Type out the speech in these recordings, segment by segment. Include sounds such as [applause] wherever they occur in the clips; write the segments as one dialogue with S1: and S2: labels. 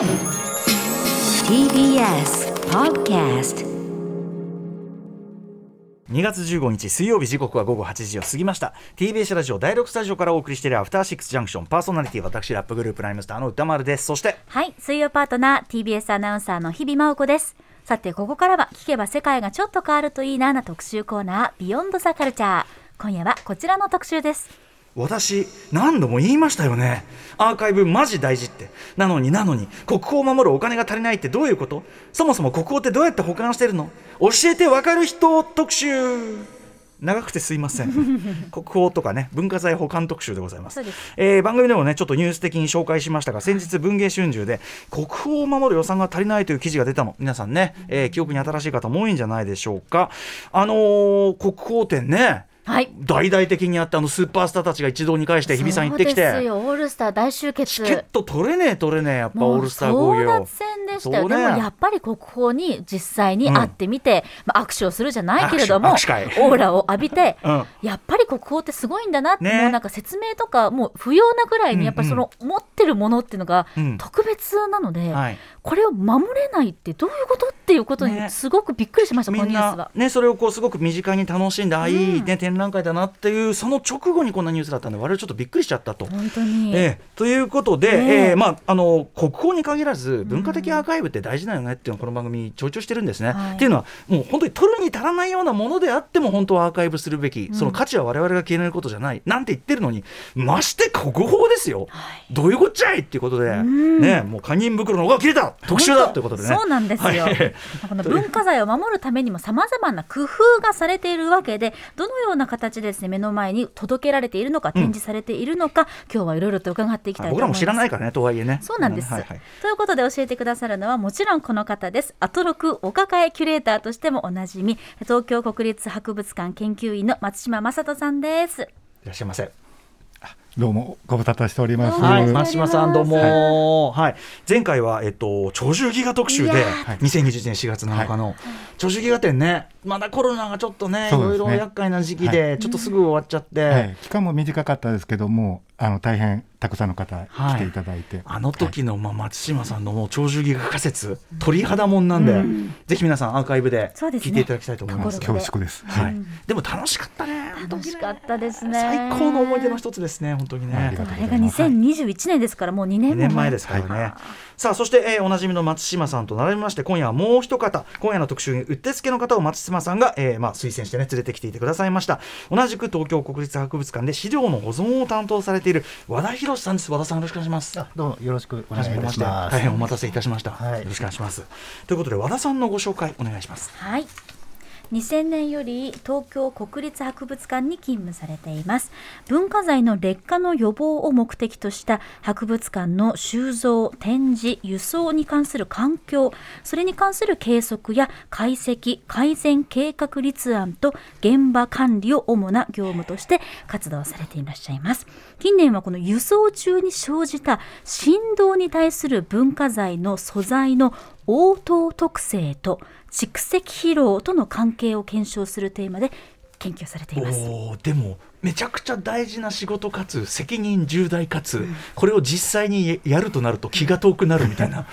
S1: TBS Podcast
S2: 2月15日水曜日時刻は午後8時を過ぎました TBS ラジオ第6スタジオからお送りしているアフターシックスジャンクションパーソナリティ私ラップグループライムスターの歌丸ですそして
S3: はい、水曜パートナー TBS アナウンサーの日々真央子です。さて、ここからは聞けば世界がちょっと変わるといいなな特集コーナー、ビヨンドザカルチャー。今夜はこちらの特集です。
S2: 私何度も言いましたよね。アーカイブマジ大事って。なのになのに国宝を守るお金が足りないってどういうこと？そもそも国宝ってどうやって保管してるの？教えてわかる人特集。長くてすいません。[laughs] 国宝とかね文化財保管特集でございます。えー番組でもねちょっとニュース的に紹介しましたが先日文藝春秋で国宝を守る予算が足りないという記事が出たの。皆さんね、えー記憶に新しい方も多いんじゃないでしょうか。あのー国宝展ね
S3: はい。
S2: 大々的にやってあのスーパースターたちが一堂に会して日比さん行ってきて。
S3: そうですよ、オールスター大集結。
S2: チケット取れねえ取れねえやっぱオールスター
S3: 争奪戦でしたよ。
S2: ね。
S3: でもやっぱり国宝に実際に会ってみて、まあ、握手をするじゃないけれども、オーラを浴びて、
S2: うん。
S3: やっぱり国宝ってすごいんだなって、
S2: ね。
S3: もうなんか説明とかもう不要なぐらいにやっぱりその持ってるものっていうのが
S2: うん。
S3: 特別なので、
S2: はい
S3: これを守れないってどういうことっていうこと
S2: ね。
S3: にすごくびっくりしました、
S2: みん
S3: このニュース。
S2: ねそれをこうすごく身近に楽しんであいい
S3: うん。
S2: ね展覧会だなっていうその直後にこんなニュースだったんで我々ちょっとびっくりしちゃったと。
S3: 本当に、
S2: ええ。ということで、
S3: ね。え
S2: ええまあ、あの国宝に限らず文化的アーカイブって大事だよねっていうのをこの番組強調してるんですね。
S3: はい。
S2: っていうのはもう本当に取るに足らないようなものであっても本当はアーカイブするべき、
S3: うん。
S2: その価値は我々が消えないことじゃないなんて言ってるのにまして国宝ですよ、
S3: はい。
S2: どういうこっちゃいっていうことで、
S3: ん。
S2: ね、もう堪忍袋の方が切れた特集だということでね。
S3: そうなんですよ、
S2: はい
S3: この文化財を守るためにもさまざまな工夫がされているわけでどのような形でですね目の前に届けられているのか展示されているのか、今日はいろいろと伺っていきたいと思います。
S2: 僕らも知らないからねとはいえね。
S3: そうなんです、
S2: はいはい
S3: ということで教えてくださるのはもちろんこの方ですアトロクお抱えキュレーターとしてもおなじみ東京国立博物館研究員の松島正人さんです
S2: いらっしゃいませ。
S4: どうもご無沙汰しております。
S2: はい、
S3: うん
S2: 松島さんどうも、はい、前回はえっと鳥獣戯画特集で
S3: いや
S4: ー。
S2: 2021年4月7日の鳥獣戯画展ね、まだコロナがちょっとね
S4: ね。
S2: ろいろ厄介な時期でちょっとすぐ終わっちゃって、
S4: はい、期間も短かったですけども、あの大変たくさんの方
S2: はい
S4: 来てい。ただいて、
S2: あの時のまあ松島さんのもう鳥獣戯画仮説鳥肌もんなんで、ぜひ皆さんアーカイブで聞いていただきたいと思います。
S3: 心
S4: 恐縮です。
S2: は
S4: はい。い、
S2: でも楽しかったね。
S3: 楽しかったですね。
S2: 最高の思い出の一つですね本当にね。
S4: あ
S3: れが2021年ですからもう2年
S2: 2
S3: も
S2: 年前ですからね。さあそして、えーおなじみの松島さんと並びまして今夜はもう一方今夜の特集にうってつけの方を松島さんが、えーまあ、推薦してね連れてきていてくださいました同じく東京国立博物館で資料の保存を担当されている和田博さんです和田さんよろしくお願いします。
S5: あどうもよろしくお願い
S2: し
S5: ます。
S2: 大変お待たせいたしました、
S5: はい
S2: よろしくお願いしますということで和田さんのご紹介お願いします
S3: はい。2000年より東京国立博物館に勤務されています。文化財の劣化の予防を目的とした博物館の収蔵展示輸送に関する環境それに関する計測や解析改善計画立案と現場管理を主な業務として活動されていらっしゃいます。近年はこの輸送中に生じた振動に対する文化財の素材の応答特性と蓄積疲労との関係を検証するテーマで研究されています。
S2: でもめちゃくちゃ大事な仕事かつ責任重大かつ、これを実際にやるとなると気が遠くなるみたいな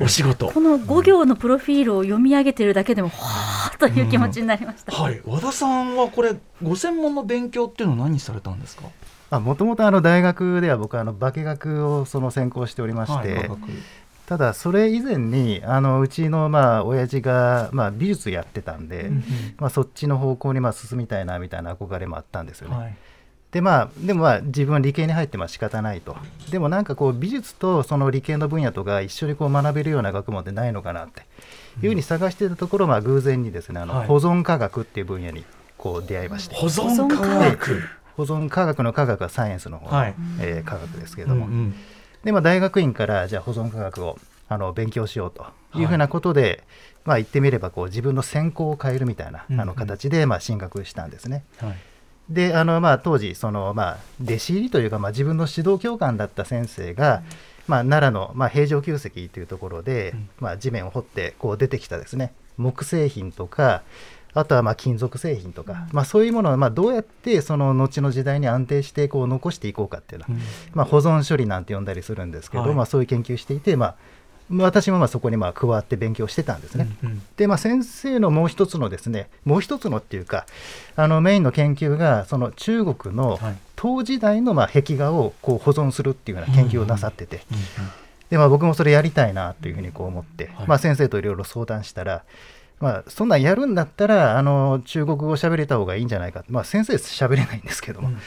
S2: お仕事
S3: この5行のプロフィールを読み上げてるだけでも、はーという気持ちになりました。
S2: はい、和田さんはこれご専門の勉強っていうのは何されたんですか？
S5: もともとあの大学では僕はあの化学をその専攻しておりまして、
S2: はい、
S5: ただそれ以前にあのうちのまあ親父がまあ美術やってたんで、
S2: うん
S5: まあそっちの方向にまあ進みたいなみたいな憧れもあったんですよね。
S2: はい、
S5: でまあでもまあ自分は理系に入ってまあ仕方ないと。でもなんかこう美術とその理系の分野とか一緒にこう学べるような学問ってないのかなっていうふうに探してたところ、まあ偶然にですねあの
S2: はい。
S5: 保存科学っていう分野にこう出会いまして。
S2: 保存科学。
S5: 保存科学。の科学はサイエンスの方の、
S2: はい。
S5: えー科学ですけれ
S2: うんう
S5: ども、
S2: ん
S5: でまあ、大学院からじゃあ保存科学をあの勉強しようというふうなことで、まあ、言ってみればこう自分の専攻を変えるみたいな、
S2: うんうん。
S5: あの形でまあ進学したんですね。
S2: はい。
S5: であのまあ当時そのまあ弟子入りというかまあ自分の指導教官だった先生が、まあ、奈良のまあ平城宮跡というところで、
S2: うん。
S5: まあ地面を掘ってこう出てきたですね。木製品とかあとはまあ金属製品とか、まあ、そういうものをまあどうやってその後の時代に安定してこう残していこうかっていうのは、
S2: うん。
S5: まあ、保存処理なんて呼んだりするんですけど、
S2: はい。
S5: まあ、そういう研究していて、まあ、私もまあそこにまあ加わって勉強してたんですね。で、まあ、先生のもう一つのですねもう一つのっていうかあのメインの研究がその中国の唐時代のまあ壁画をこう保存するっていうような研究をなさってて。でまあ、僕もそれやりたいなというふうにこう思って、まあ、先生といろいろ相談したら、まあ、そんなんやるんだったらあの中国語を喋れた方がいいんじゃないか、まあ、先生喋れないんですけども、うんうん、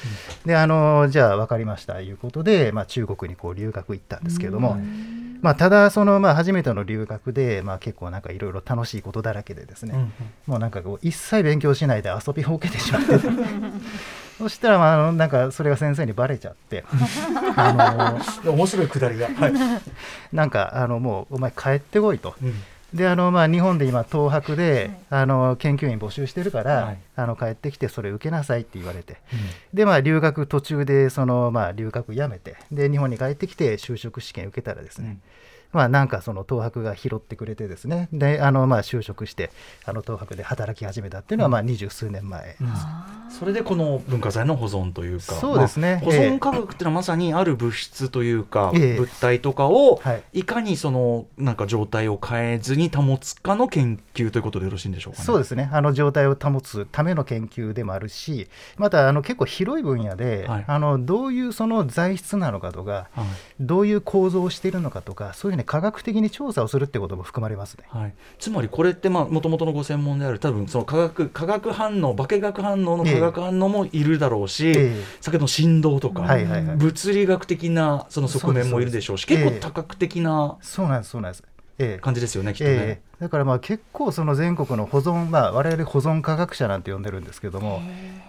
S5: であのじゃあ分かりました。ということで、まあ、中国にこう留学行ったんですけども、うん。まあ、ただその、まあ、初めての留学で、まあ、結構なんかいろいろ楽しいことだらけでですね、うんうん、もうなんかこう一切勉強しないで遊びほうけてしまって。[laughs] そしたら、まあ、あのなんかそれが先生にばれちゃって。[laughs]
S2: あの面白いくだりが、はい、
S5: なんかあのもうお前帰ってこいと。うんであのまあ、日本で今、東博で、はい、あの研究員募集してるから、はい、あの帰ってきてそれ受けなさいって言われて、うん、でまあ、留学途中でその、まあ、留学やめてで日本に帰ってきて就職試験受けたらですね、うんまあ、なんかその東博が拾ってくれてですね。であのまあ就職してあの東博で働き始めたっていうのはまあ二十数年前、うん。
S2: それでこの文化財の保存というか
S5: そうですね、
S2: まあ、保存科学っていうのはまさにある物質というか、えー、物体とかをいかにそのなんか状態を変えずに保つかの研究ということでよろしいんでしょうか、ね、
S5: そうですね。あの状態を保つための研究でもあるしまたあの結構広い分野で、はい、あのどういうその材質なのかとか、はい、どういう構造をしているのかとかそういうふうに科学的に調査をするってことも含まれますね、
S2: はい、つまりこれってもともとのご専門である多分その化学化学反応化学反応の化学反応もいるだろうし、えー、先ほどの振動とか、はいはいはい、物理学的なその側面もいるでしょうし結構多角的な、
S5: そうなんですそうなんです。
S2: 感じですよね、えきっとね、え
S5: だからまあ結構その全国の保存、まあ、我々保存科学者なんて呼んでるんですけども、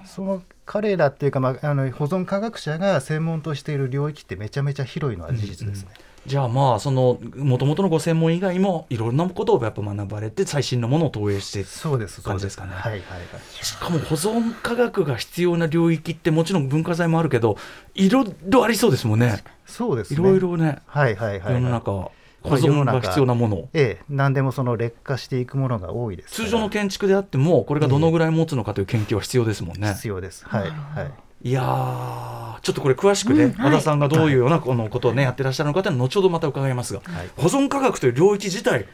S5: その彼らっていうか、まあ、あの保存科学者が専門としている領域ってめちゃめちゃ広いのは事実ですね。うんうん
S2: じゃあまあそのもともとのご専門以外もいろんなことをやっぱ学ばれて最新のものを投影して
S5: そうです
S2: 感じですかね。
S5: はいはいはい、
S2: しかも保存科学が必要な領域ってもちろん文化財もあるけどいろいろありそうですもんね。
S5: そうです、
S2: ね、いろいろね、
S5: はいはいはい、
S2: 世の中保存が必要なもの、
S5: ええ、何でもその劣化していくものが多いです
S2: 通常の建築であってもこれがどのぐらい持つのかという研究は必要ですもんね。
S5: 必要です。はいはい
S2: いやちょっとこれ詳しくね、うんはい、和田さんがどういうようなこのことをね、やってらっしゃるのかというのは後ほどまた伺いますが、はい、保存科学という領域自体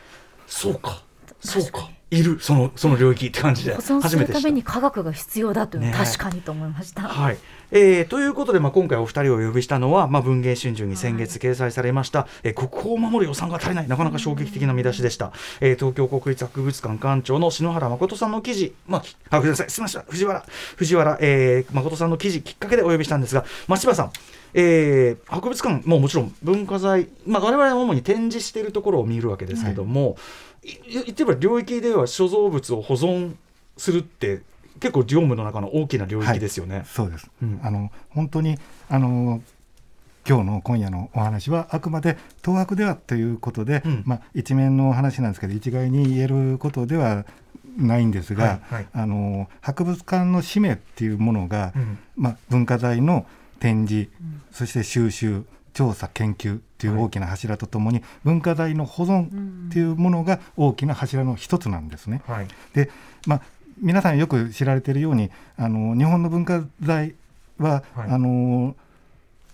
S2: そうか。そうかいるそのその領域って感じで
S3: 保存するた。めに科学が必要だというのは確かにと思いました。ね、
S2: はい。えー、ということで、まあ、今回お二人をお呼びしたのは、まあ、文藝春秋に先月掲載されました、はい、えー、国宝を守る予算が足りないなかなか衝撃的な見出しでした、えー、東京国立博物館館長の篠原誠さんの記事、まあ、あごめんなさい。すみません。藤原藤原、えー、誠さんの記事きっかけでお呼びしたんですが松葉さんえー、博物館ももちろん文化財、まあ、我々は主に展示しているところを見るわけですけども、はい、言ってみれば領域では所蔵物を保存するって結構業務の中の大きな領域ですよね。はい、
S4: そうです、うん、あの本当にあの今日の今夜のお話はあくまで東博ではということで、うん、まあ、一面の話なんですけど一概に言えることではないんですが、はいはい、あの博物館の使命っていうものが、うん、まあ、文化財の展示、そして収集調査研究という大きな柱とともに、はい、文化財の保存っていうものが大きな柱の一つなんですね。はい、で、まあ、皆さんよく知られているようにあの日本の文化財は、はい、あの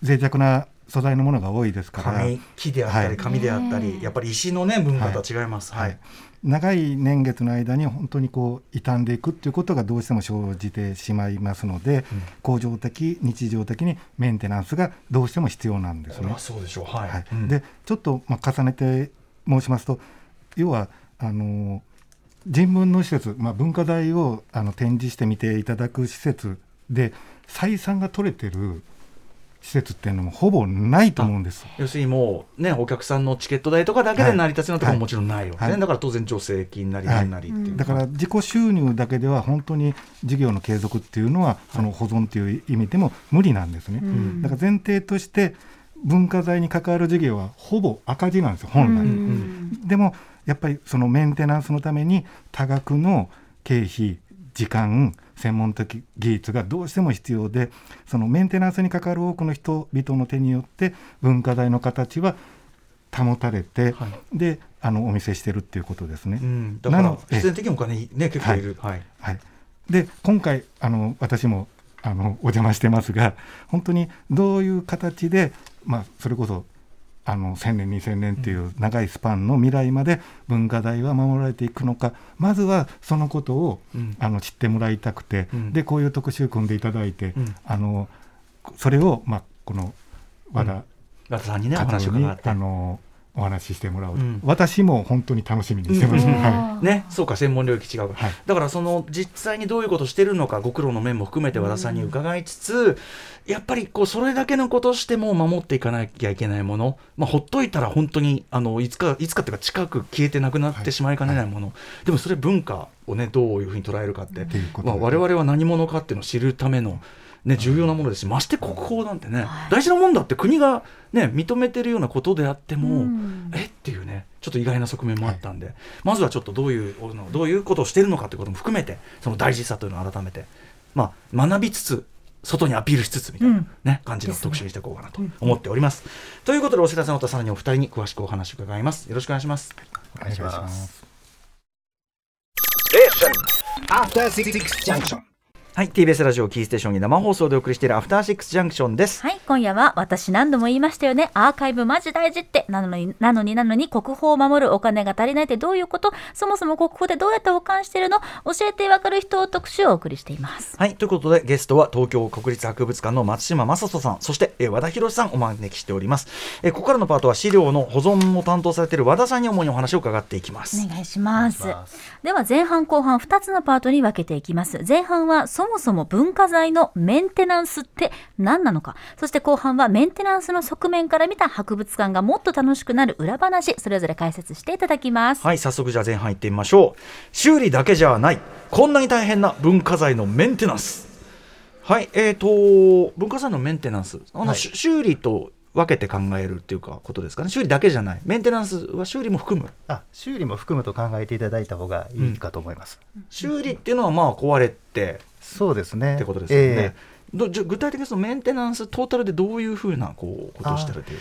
S4: 脆弱な素材のものが多いですから。
S2: 木であったり紙であったり、やっぱり石のね文化とは違います。はい
S4: 長い年月の間に本当にこう傷んでいくっていうことがどうしても生じてしまいますので、うん、恒常的日常的にメンテナンスがどうしても必要なんですね。
S2: そうでしょう。はい、はい。
S4: うん、でちょっとまあ重ねて申しますと要はあの人文の施設、まあ、文化財をあの展示してみていただく施設で採算が取れてる施設っていうのもほぼないと思うんです。
S2: 要するにもうねお客さんのチケット代とかだけで成り立つようなところももちろんないわけ、ね。はい、だから当然助成金なりなんなりっていう、はい、
S4: だから自己収入だけでは本当に事業の継続っていうのはその保存という意味でも無理なんですね、だから前提として文化財に関わる事業はほぼ赤字なんですよ本来、でもやっぱりそのメンテナンスのために多額の経費時間専門的技術がどうしても必要でそのメンテナンスにかかる多くの人々の手によって文化財の形は保たれて、はい、であのお見せしてるっていうことですね。う
S2: ん、だから必然的にお金ね結構いる。
S4: はい、はい、で今回あの私もあのお邪魔してますが本当にどういう形で、まあ、それこそあの1000年2000年っていう長いスパンの未来まで文化財は守られていくのか。まずはそのことを、
S2: うん。
S4: あの知ってもらいたくて、
S2: うん。
S4: でこういう特集組んでいただいて、
S2: うん。
S4: あのそれを、まあ、この和田
S2: 和田さんにねお話を伺って。
S4: あのお話ししてもらう、
S2: うん。
S4: 私も本当に楽しみにしてます、
S2: うん。
S4: は
S2: ね、そうか専門領域違う、
S4: はい。
S2: だからその実際にどういうことをしてるのかご苦労の面も含めて和田さんに伺いつつ、やっぱりこうそれだけのことしても守っていかなきゃいけないもの、まあ、ほっといたら本当にあのいつかいつかっていうか近く消えてなくなってしまいかねないもの、でもそれ文化をねどういうふうに捉えるかって、まあ、
S4: で
S2: 我々は何者かっていうのを知るためのね、重要なものですし、まして国宝なんてね、大事なもんだって国が、ね、認めてるようなことであっても、
S3: うん
S2: えっていうね、ちょっと意外な側面もあったんで、まずはちょっとどういうどういうことをしてるのかということも含めて、その大事さというのを改めて、まあ、学びつつ、外にアピールしつつみたいな、ね感じの特集にしていこうかなと思っております。ということで、お知らせの後、さらにお二人に詳しくお話を伺います。よろしくお願いします。
S4: お願いします。
S6: After Six Junction.
S2: はい、TBS ラジオキーステーションに生放送でお送りしているアフターシックスジャンクションです。
S3: はい、今夜は私何度も言いましたよね。アーカイブマジ大事って。なのに、なのになのに国宝を守るお金が足りないってどういうこと？そもそも国宝でどうやって保管してるの？教えてわかる人を特集をお送りしています。
S2: はい、ということでゲストは東京国立博物館の松島正人さん、そして、えー和田博さんお招きしております、えーここからのパートは資料の保存も担当されている和田さんに主にお話を伺っていきます。
S3: お願いします。
S5: お願いします
S3: では前半後半2つのパートに分けていきます。前半はそもそも文化財のメンテナンスって何なのか？そして後半はメンテナンスの側面から見た博物館がもっと楽しくなる裏話、それぞれ解説していただきます。
S2: はい、早速じゃあ前半行ってみましょう。修理だけじゃない、こんなに大変な文化財のメンテナンス。はい、えーと、文化財のメンテナンス、あの、
S5: はい
S2: し修理と分けて考えるっていうかことですかね。修理だけじゃない、メンテナンスは修理も含む。
S5: あ修理も含むと考えていただいた方がいいかと思います。
S2: 修理っていうのはまあ壊れて
S5: そうですね。
S2: ってことですよね。
S5: ええ
S2: どじゃ具体的にそのメンテナンストータルでどういうふうなこうことをしてるという？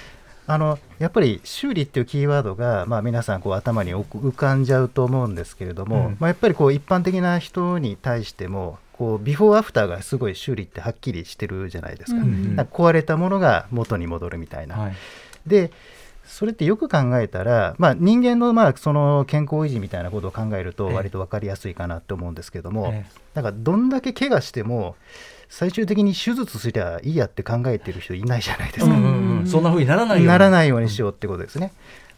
S5: あのやっぱり修理っていうキーワードが、まあ、皆さんこう頭に浮浮かんじゃうと思うんですけれども、
S2: うん
S5: まあ、やっぱりこう一般的な人に対してもこうビフォーアフターがすごい修理ってはっきりしてるじゃないですか,、
S3: うんうん
S5: か壊れたものが元に戻るみたいな。
S2: はい。
S5: でそれってよく考えたら、まあ、人間のまあその健康維持みたいなことを考えると
S2: ええ。
S5: 割と分かりやすいかなと思うんですけども、
S2: え
S5: なんかどんだけ怪我しても最終的に手術すりゃいいやって考えてる人いないじゃないですか。
S2: うんうんうん、そんなふうにならないように。
S5: ならないようにしようってことですね。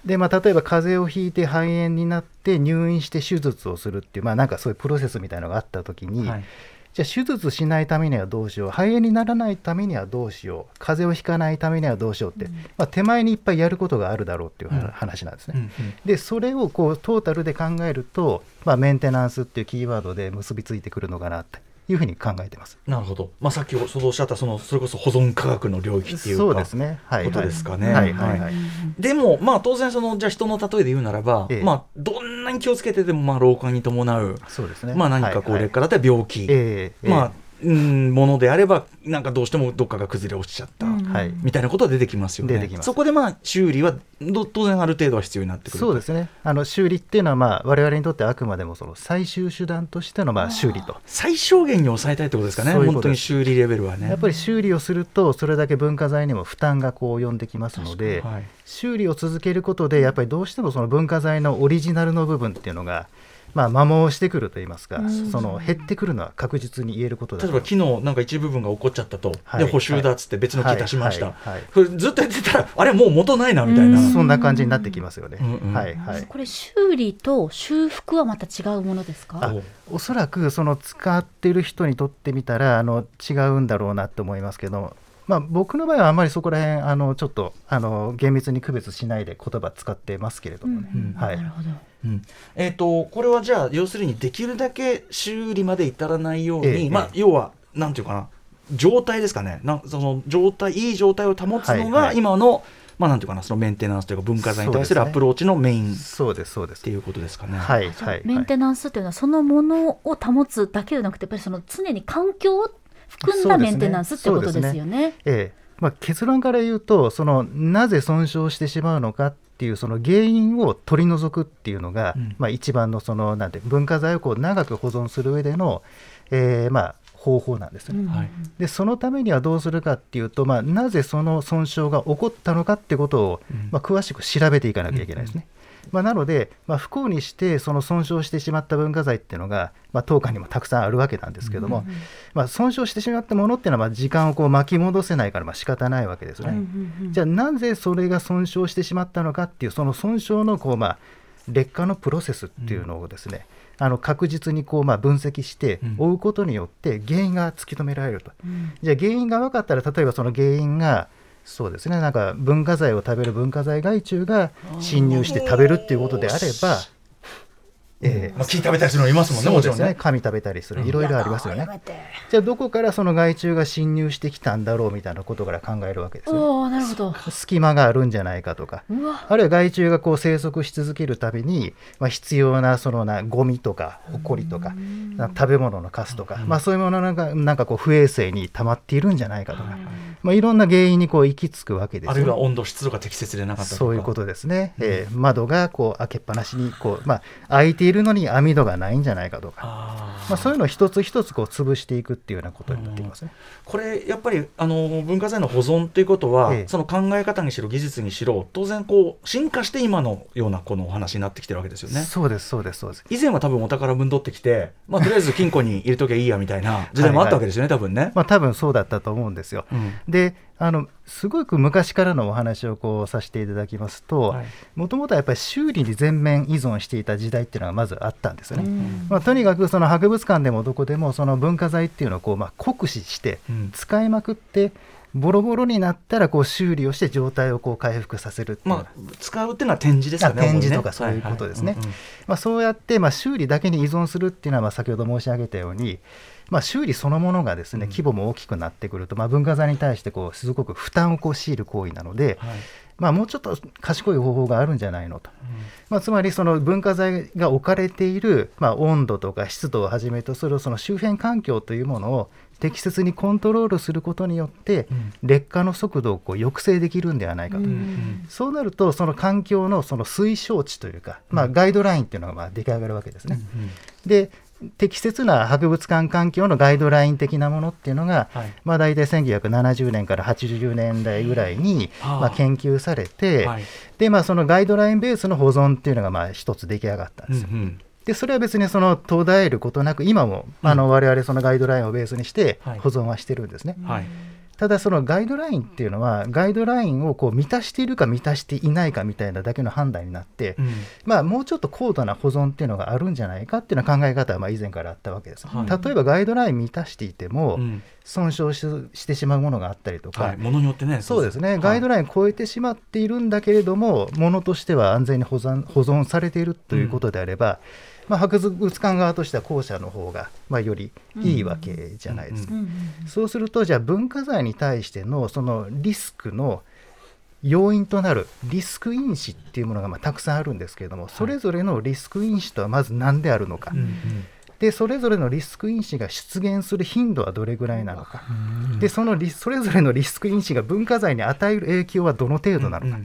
S5: でまあ、例えば風邪をひいて肺炎になって入院して手術をするっていう、まあ、なんかそういうプロセスみたいなのがあった時に、
S2: はい
S5: じゃあ手術しないためにはどうしよう。肺炎にならないためにはどうしよう。風邪をひかないためにはどうしようって、まあ、手前にいっぱいやることがあるだろうっていう話なんですね。
S2: うんうん。
S5: でそれをこうトータルで考えると、まあ、メンテナンスっていうキーワードで結びついてくるのかなっていうふうに考えてます。
S2: なるほど、まあ、さっきおおっしゃったそのそれこそ保存科学の領域っていうか
S5: そうですね。はい、
S2: ことですかね。
S5: はい。はい。はい。
S2: でも、まあ、当然そのじゃあ人の例えで言うならば、
S5: ええ。
S2: まあ、どんなに気をつけてても、まあ、老化に伴う、
S5: そうですね。
S2: まあ、何かこう
S5: はい。はい。
S2: 劣化だったら病気、
S5: ええ。
S2: まあうんものであればなんかどうしてもどっかが崩れ落ちちゃった、
S3: うん
S5: はい。
S2: みたいなことは出てきますよね。そこでまあ修理はど当然ある程度は必要になってくる。
S5: そうですね。あの修理っていうのは、まあ、我々にとってあくまでもその最終手段としてのまあ修理と。
S2: 最小限に抑えたいってことですかね。本当に修理レベルはね。
S5: やっぱり修理をするとそれだけ文化財にも負担がこう及んできますので、
S2: はい。
S5: 修理を続けることでやっぱりどうしてもその文化財のオリジナルの部分っていうのが、まあ、摩耗してくるといいますか、その減ってくるのは確実に言えることだと。
S2: 例えば昨日なんか一部分が起こっちゃったと、
S5: はい。
S2: で補修だっつって別の木出しました、
S5: はい。はい。はい。
S2: これずっとやってたらあれもう元ないなみたいな、
S3: うん。
S5: そんな感じになってきますよね。
S2: うん。うん。
S5: はい。はい。
S3: これ修理と修復はまた違うものですか？
S5: あおそらくその使ってる人にとってみたらあの違うんだろうなと思いますけど、まあ、僕の場合はあまりそこら辺あのちょっとあの厳密に区別しないで言葉使ってますけれどもね。
S3: うん
S5: はい。
S3: なるほど。
S2: うん。えー、とこれはじゃあ要するにできるだけ修理まで至らないように、
S5: ええ
S2: まあ
S5: ええ。
S2: 要はなんていうかな状態ですかね。なんその状態いい状態を保つのが
S5: はいはい。
S2: 今の、まあなんていうかなそのメンテナンスというか文化財に対するアプローチのメイン。っ
S5: そうですそうです。
S2: ていうことですかね。
S5: はいはい
S3: メンテナンスというのはそのものを保つだけでなくてやっぱりその常に環境を含んだメンテナンスってことですよね。
S5: ええまあ、結論から言うとそのなぜ損傷してしまうのかっていうその原因を取り除くっていうのが、
S2: うん
S5: まあ、一番のそのなんて文化財をこう長く保存する上での、えーまあ、方法なんですよね。
S2: はい
S5: でそのためにはどうするかっていうと、まあ、なぜその損傷が起こったのかってことを、まあ、詳しく調べていかなきゃいけないですね。まあ、なので、まあ、不幸にしてその損傷してしまった文化財っていうのが、まあ、当館にもたくさんあるわけなんですけども、まあ、損傷してしまったものっていうのはまあ時間をこう巻き戻せないからまあ仕方ないわけですね。じゃあなぜそれが損傷してしまったのかっていうその損傷のこう、まあ、劣化のプロセスっていうのをですね、あの確実にこうまあ分析して追うことによって原因が突き止められると、じゃあ原因が分かったら例えばその原因がそうですね。なんか文化財を食べる文化財害虫が侵入して食べるっていうことであれば、ええ。
S2: まあ、木食べたりするのいますもんね、もちろんね。
S5: 紙食べたりする。いろいろありますよね。じゃあどこからその害虫が侵入してきたんだろうみたいなことから考えるわけですね。
S3: おおなるほど。
S5: 隙間があるんじゃないかとか。あるいは害虫がこう生息し続けるたびに、まあ、必要なそのなゴミとかホコリとかな食べ物のカスとか、まあ、そういうものなんかなんかこう不衛生に溜まっているんじゃないかとか、まあ、いろんな原因にこう行き着くわけですよ
S2: あるいは温度、湿度が適切でなかったとか。
S5: そういうことですね、えー窓がこう開けっぱなしにこう、まあ、開いているのに網戸がないんじゃないかとか、
S2: あー
S5: まあ、そういうのを一つ一つこう潰していくっていうようなことになっていますね。
S2: これやっぱりあの文化財の保存ということは、
S5: ええ
S2: その考え方にしろ技術にしろ当然こう進化して今のようなこのお話になってきてるわけですよね。
S5: そうですそうですそうです
S2: 以前は多分お宝分取ってきて、まあ、とりあえず金庫に入れときゃいいやみたいな時代もあったわけですよね、多分ね。
S5: まあ多分そうだったと思うんですよ。
S2: うん
S5: であのすごく昔からのお話をこうさせていただきますと
S2: はい。
S5: もともとはやっぱり修理に全面依存していた時代っていうのがまずあったんですよね。まあ、とにかくその博物館でもどこでもその文化財っていうのをこうまあ酷使して
S2: うん。
S5: 使いまくってボロボロになったらこう修理をして状態をこう回復させるっていう。
S2: まあ、使うっていうのは展示ですよね。
S5: あ展示とかそういうことですね。まあ、そうやってまあ修理だけに依存するっていうのはまあ先ほど申し上げたように、まあ、修理そのものがですね規模も大きくなってくると、まあ、文化財に対してこうすごく負担をこう強いる行為なので、
S2: はい。
S5: まあ、もうちょっと賢い方法があるんじゃないのと、まあ、つまりその文化財が置かれている、まあ、温度とか湿度をはじめとするその周辺環境というものを適切にコントロールすることによって、劣化の速度をこう抑制できるんではないかと。そうなると、その環境のその推奨値というか、まあ、ガイドラインっていうのがまあ出来上がるわけですね。で適切な博物館環境のガイドライン的なものっていうのが、
S2: はい。
S5: まあ、大体1970年から80年代ぐらいに、
S2: はあ
S5: まあ、研究されて、
S2: はい。
S5: でまあ、そのガイドラインベースの保存っていうのがまあ一つ出来上がったんですよ。
S2: うんうん。
S5: でそれは別にその途絶えることなく今も、あの我々そのガイドラインをベースにして
S2: はい。
S5: 保存はしてるんですね。
S2: はい
S5: ただそのガイドラインっていうのはガイドラインをこう満たしているか満たしていないかみたいなだけの判断になって、
S2: うん。
S5: まあ、もうちょっと高度な保存っていうのがあるんじゃないかっていうような考え方はまあ以前からあったわけです、
S2: はい。
S5: 例えばガイドライン満たしていても
S2: うん
S5: 損傷ししてしまうものがあったりとか、
S2: はい、ものによってね
S5: そうです。ね、ガイド
S2: ラ
S5: ライン超えてしまっているんだけれども、ものとしては安全に保存保存されているということであれば、まあ、博物館側としては後者の方がまあよりいいわけじゃないですか。そうすると、じゃあ文化財に対してのそのリスクの要因となるリスク因子っていうものがまあたくさんあるんですけれども、それぞれのリスク因子とはまず何であるのか、でそれぞれのリスク因子が出現する頻度はどれぐらいなのか、でそのリそれぞれのリスク因子が文化財に与える影響はどの程度なのか、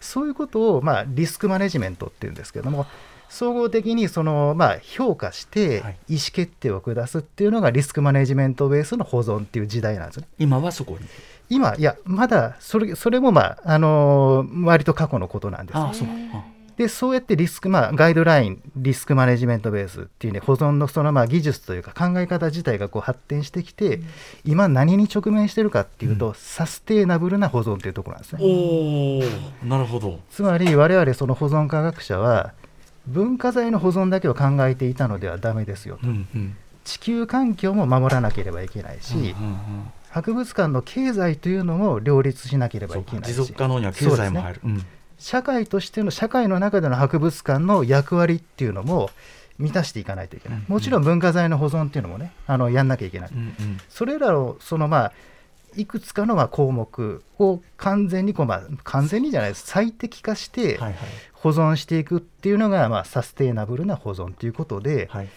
S5: そういうことを、まあ、リスクマネジメントっていうんですけれども、総合的にその、まあ、評価して
S2: はい。
S5: 意思決定を下すっていうのがリスクマネジメントベースの保存っていう時代なんですね。
S2: 今はそこに？
S5: 今、いや、まだそれそれも、まああのー割と過去のことなんです。
S2: ああそうあ
S5: でそうやってリスク、まあ、ガイドライン、リスクマネジメントベースっていうね、保存のそのまあ技術というか考え方自体がこう発展してきて、今何に直面してるかっていうと、サステイナブルな保存っていうところなんですね。
S2: おおなるほど。
S5: つまり我々その保存科学者は文化財の保存だけを考えていたのではダメですよと。
S2: うんうん。
S5: 地球環境も守らなければいけないし、
S2: うんうん
S5: 博物館の経済というのも両立しなければいうけないし。
S2: 続可能には経済も入る、うん
S5: 社会としての社会の中での博物館の役割っていうのも満たしていかないといけない、
S2: うん
S5: もちろん文化財の保存っていうのもねあのやんなきゃいけない、
S2: うんうん。
S5: それらをそのまあいくつかのまあ項目を完全にこう、まあ、完全にじゃないです。最適化して、保存していくっていうのが、まあ、サステイナブルな保存ということで、
S2: はい。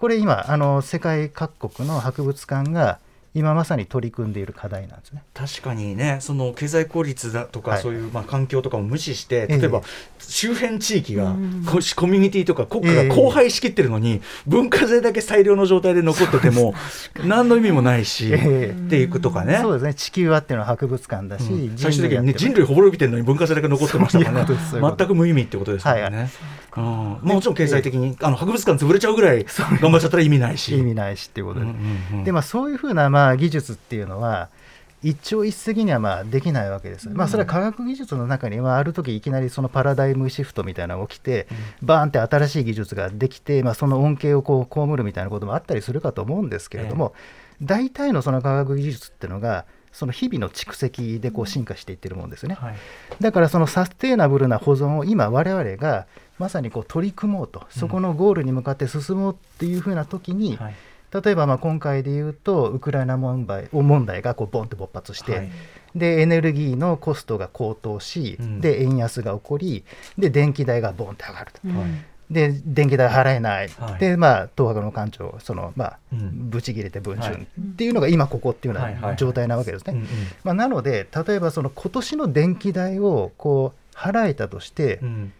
S5: これ今あの世界各国の博物館が今まさに取り組んでいる課題なんですね。
S2: 確かにねその経済効率だとか、
S5: はい。
S2: そういうまあ環境とかも無視して
S5: ええ。
S2: 例えば周辺地域が、こうコミュニティとか国家
S5: ええ。
S2: が荒廃しきってるのに、文化財だけ最良の状態で残ってても何の意味もないし、
S5: ええ。
S2: っていうことかね。
S5: そうですね。地球はっていうのは博物館だし、
S2: うん。最終的にね人類滅びてるのに文化財だけ残ってましたからね。全く無意味ってことですからね、
S5: はい
S2: うん。まあもちろん経済的に、あの博物館潰れちゃうぐらい頑張っちゃったら意味ないし。
S5: 意味ないしっていうことで、
S2: うんうんうん
S5: でまあ、そういうふうなまあ技術っていうのは一朝一夕にはまあできないわけです、まあ、それは科学技術の中にはある時いきなりそのパラダイムシフトみたいなのが起きて、バーンって新しい技術ができて、まあ、その恩恵をこう被るみたいなこともあったりするかと思うんですけれども、大体のその科学技術っていうのがその日々の蓄積でこう進化していってるもんですよね。
S2: はい。
S5: だからそのサステイナブルな保存を今我々がまさにこう取り組もうと。そこのゴールに向かって進もうっていうふうな時に、
S2: はい。
S5: 例えばまあ今回で言うとウクライナ問題問題がこうボンと勃発して、
S2: はい。
S5: でエネルギーのコストが高騰し、
S2: うん。
S5: で円安が起こりで電気代がボンって上がると。
S3: うん。
S2: はい。
S5: で電気代払えない、
S2: はい。
S5: でまあ東博の館長そのまあ、
S2: うん。
S5: ブチ切れて文春、
S2: はい。
S5: っていうのが今ここっていうようない。状態なわけですね。なので例えばその今年の電気代をこう払えたとして、
S2: うん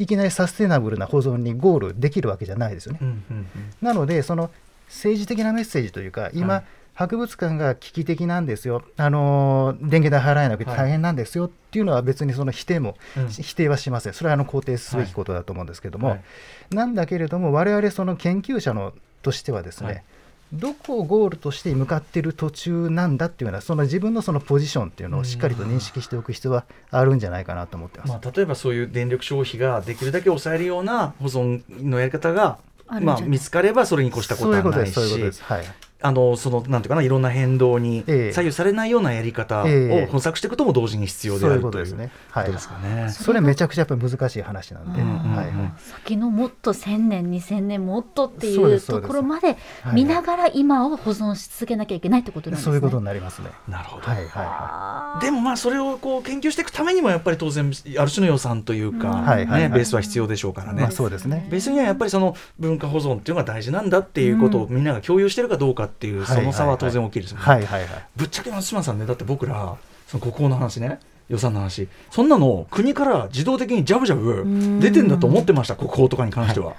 S5: いきなりサステナブルな保存にゴールできるわけじゃないですよね。
S2: うんうんうん。
S5: なのでその政治的なメッセージというか今、
S2: はい。
S5: 博物館が危機的なんですよ、あのー電気代払えなくて大変なんですよっていうのは別にその否定も、
S2: うん。
S5: 否定はしません、それはあの肯定すべきことだと思うんですけども、
S2: はい。
S5: なんだけれども、我々その研究者のとしてはですね、
S2: はい
S5: どこをゴールとして向かっている途中なんだっていうのは、その自分のそのポジションっていうのをしっかりと認識しておく必要はあるんじゃないかなと思ってます。
S2: まあ、例えばそういう電力消費ができるだけ抑えるような保存のやり方がまあ、見つかればそれに越したことはないし。
S5: はい
S2: あのそのなんていうかないろんな変動に
S5: ええ
S2: 左右されないようなやり方を
S5: ええ
S2: 模索していくことも同時に必要であるという
S5: うことですね。はい
S2: ことですかね。
S5: それめちゃくちゃやっぱり難しい話なんで、
S3: 先のもっと1000年2000年もっとっていうところまで
S5: はい
S3: 見ながら今を保存し続けなきゃいけないってことなんですね。
S5: そういうことになりますね。
S2: なるほど。
S5: はいはいは
S3: あー
S2: でもまあそれをこう研究していくためにもやっぱり当然ある種の予算というか、ねベースは必要でしょうから
S5: い。
S2: ね。
S5: まあそうですね。
S2: ベースにはやっぱりその文化保存っていうのが大事なんだっていうことをみんなが共有してるかどうかっていうその差は当然大きいですよね。
S5: はいはいはい。
S2: ぶっちゃけ松島さんねだって僕らその国宝の話ね予算の話そんなの国から自動的にジャブジャブ出てんだと思ってました国宝とかに関しては。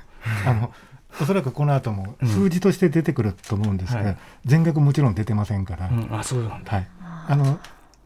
S4: あのおそらくこの後も
S2: うん
S4: 数字として出てくると思うんですが、
S2: はい
S4: 全額もちろん出てませんから、
S2: うん、あそうなんだ。
S4: はい、あの、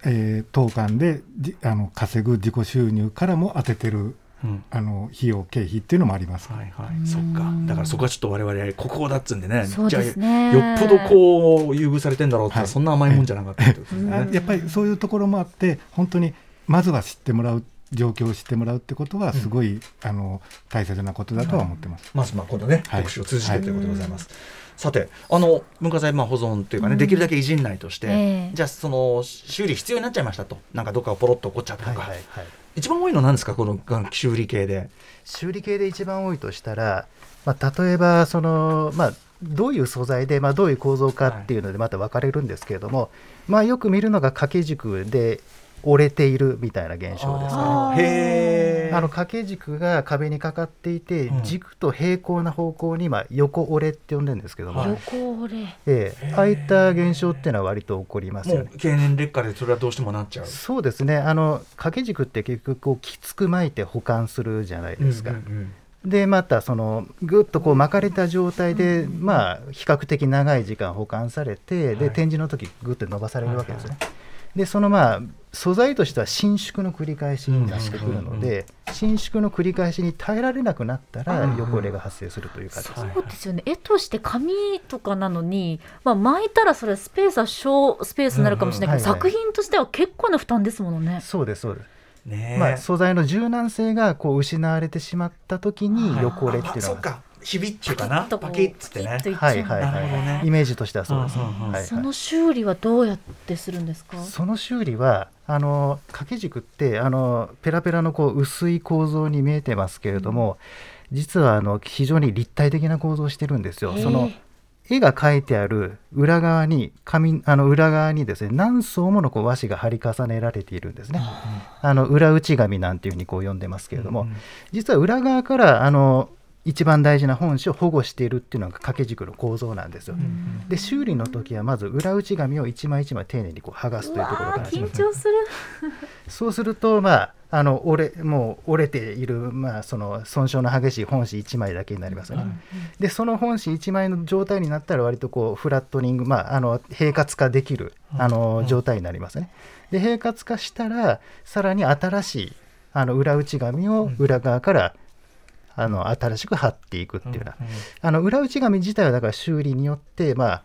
S4: えー当館でじあの稼ぐ自己収入からも当ててる
S2: うん。
S4: あの費用経費っていうのもあります。
S2: はいはい、そっか。だからそこはちょっと我々国宝だっつうんでね。
S3: そうです
S2: じ
S3: ね
S2: ゃあよっぽどこう優遇されてんだろうって、
S4: はい。
S2: そんな甘いもんじゃなかったってことですね。
S4: あやっぱりそういうところもあって本当にまずは知ってもらう状況を知ってもらうってことはすごい、あの大切なことだとは思ってます。
S2: まずまあ今度ね、
S4: はい。
S2: 特集を通じてということでございます。さてあの文化財まあ保存というかね、
S3: うん。
S2: できるだけいじんないとして、
S3: ええ。
S2: じゃあその修理必要になっちゃいましたとなんかどっかがポロッと起こっちゃったとか、
S5: はいはいはい。
S2: 一番多いのは何ですか？この修理系で。
S5: 修理系で一番多いとしたら、まあ、例えばその、まあ、どういう素材で、まあ、どういう構造かっていうのでまた分かれるんですけれども、まあ、よく見るのが掛け軸で折れているみたいな現象ですかね。
S2: あ
S5: の掛け軸が壁にかかっていて、
S2: うん。
S5: 軸と平行な方向に、まあ、横折れって呼んでるんですけども、
S2: はい
S3: 横折れ。
S5: ええ。ああいった現象っていうのは割と起こります
S2: も
S5: よね。
S2: う。経年劣化でそれはどうしてもなっちゃう。
S5: そうですね。あの掛け軸って結局こうきつく巻いて保管するじゃないですか。
S2: うんうんうん
S5: でまたそのぐっとこう巻かれた状態で、まあ比較的長い時間保管されて、
S2: はい。
S5: で展示の時ぐっと伸ばされるわけですね。でそのまあ素材としては伸縮の繰り返しになってくるので、伸縮の繰り返しに耐えられなくなったら
S3: あー
S5: 横折れが発生するという形です。
S2: はい
S3: そうですよね。絵として紙とかなのに、まあ、巻いたらそれスペースは小スペースになるかもしれないけど、
S5: うん。うんはいはい。
S3: 作品としては結構な負担ですものね。
S5: そうですそうです。
S2: ねえ。
S5: まあ素材の柔軟性がこう失われてしまった時に横折れっていうのは、
S2: あそっかひびっちゅうかなパキッつってね
S5: はいはいはい、イメージとしてはそうです。
S3: その修理はどうやってするんですか？
S5: その修理はあの掛け軸ってあのペラペラのこう薄い構造に見えてますけれども、実はあの非常に立体的な構造をしてるんですよ。その絵が描いてある裏側に紙あの裏側にですね何層ものこう和紙が貼り重ねられているんですね。あの裏打ち紙なんていうふうにこう呼んでますけれども、実は裏側からあの一番大事な本紙を保護しているっていうのが掛け軸の構造なんですよ。で修理の時はまず裏打ち紙を一枚一枚丁寧にこう剥がすというところから
S3: 緊張する。[laughs]
S5: そうするとまああの折れもう折れている、まあ、その損傷の激しい本紙1枚だけになりますよね。でその本紙1枚の状態になったら割とこうフラットニング、まあ、あの平滑化できるあの状態になりますね。で平滑化したらさらに新しいあの裏打ち紙を裏側から、あの新しく貼っていくっていうような、あの裏打ち紙自体はだから修理によってまあ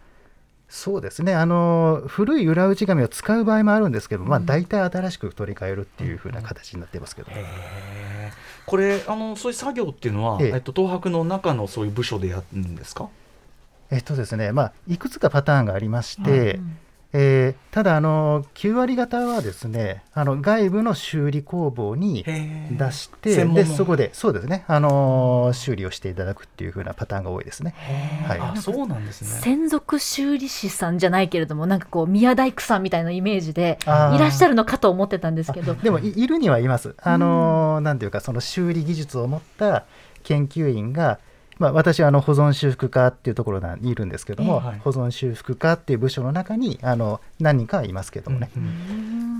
S5: そうですね。あの古い裏打ち紙を使う場合もあるんですけど、まあ、大体新しく取り替えるっていう風な形になってますけど、
S2: へー。これあのそういう作業っていうのは、
S5: ええ。
S2: えっと、東博の中のそういう部署でやるんですか？
S5: えっとですねまあいくつかパターンがありまして、えーただあの9割方はですねあの外部の修理工房に出してでそこでそうですね、あのー修理をしていただくっていう風なパターンが多いですね。はい。
S2: あそうなんですね。
S3: 専属修理師さんじゃないけれどもなんかこう宮大工さんみたいなイメージでいらっしゃるのかと思ってたんですけど。
S5: でもいいるにはいます。あのーなんていうかその修理技術を持った研究員が、まあ、私はあの保存修復課っていうところにいるんですけども、
S2: ええ。はい。
S5: 保存修復課っていう部署の中にあの何人かはいますけどもね。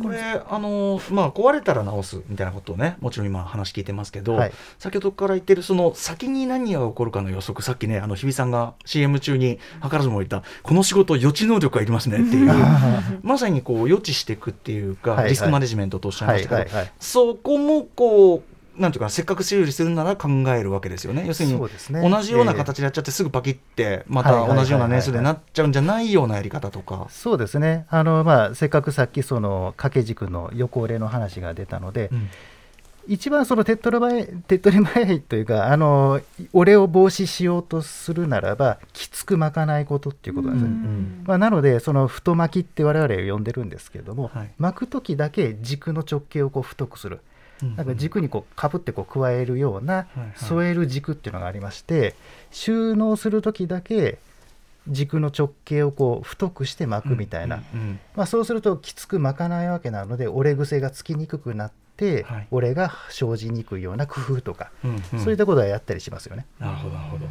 S2: これあのまあ壊れたら直すみたいなことをねもちろん今話聞いてますけど、
S5: はい。
S2: 先ほどから言ってるその先に何が起こるかの予測さっきねあの日比さんが CM 中に図らずも言ったこの仕事予知能力がいりますねっていう。[laughs] まさにこう予知していくっていうか、
S5: はいはい。
S2: リスクマネジメントとおっしゃいましたけど、
S5: はいはいはい。
S2: そこもこうなんていうかなせっかく修理するなら考えるわけですよね。要するに
S5: そうですね。
S2: 同じような形でやっちゃってすぐパキってまた同じような年数でなっちゃうんじゃないようなやり方とか。
S5: そうですね。あの、まあ、せっかくさっきその掛け軸の横折れの話が出たので、
S2: うん。
S5: 一番その手っ取り早い [laughs] 手っ取り早いというかあの折れを防止しようとするならばきつく巻かないことっていうことなんですよ。ね。
S2: うん
S5: まあ、なのでその太巻きって我々は呼んでるんですけれども、
S2: はい。
S5: 巻く時だけ軸の直径をこう太くする、
S2: うん
S5: なんか軸にこうかぶってこう加えるような
S2: はい
S5: 添える軸っていうのがありまして収納する時だけ軸の直径をこう太くして巻くみたいな、まあ、そうするときつく巻かないわけなので折れ癖がつきにくくなって、
S2: はい。
S5: 折れが生じにくいような工夫とか、
S2: うんうん。
S5: そういったことはやったりしますよね。
S2: なるほどなるほど。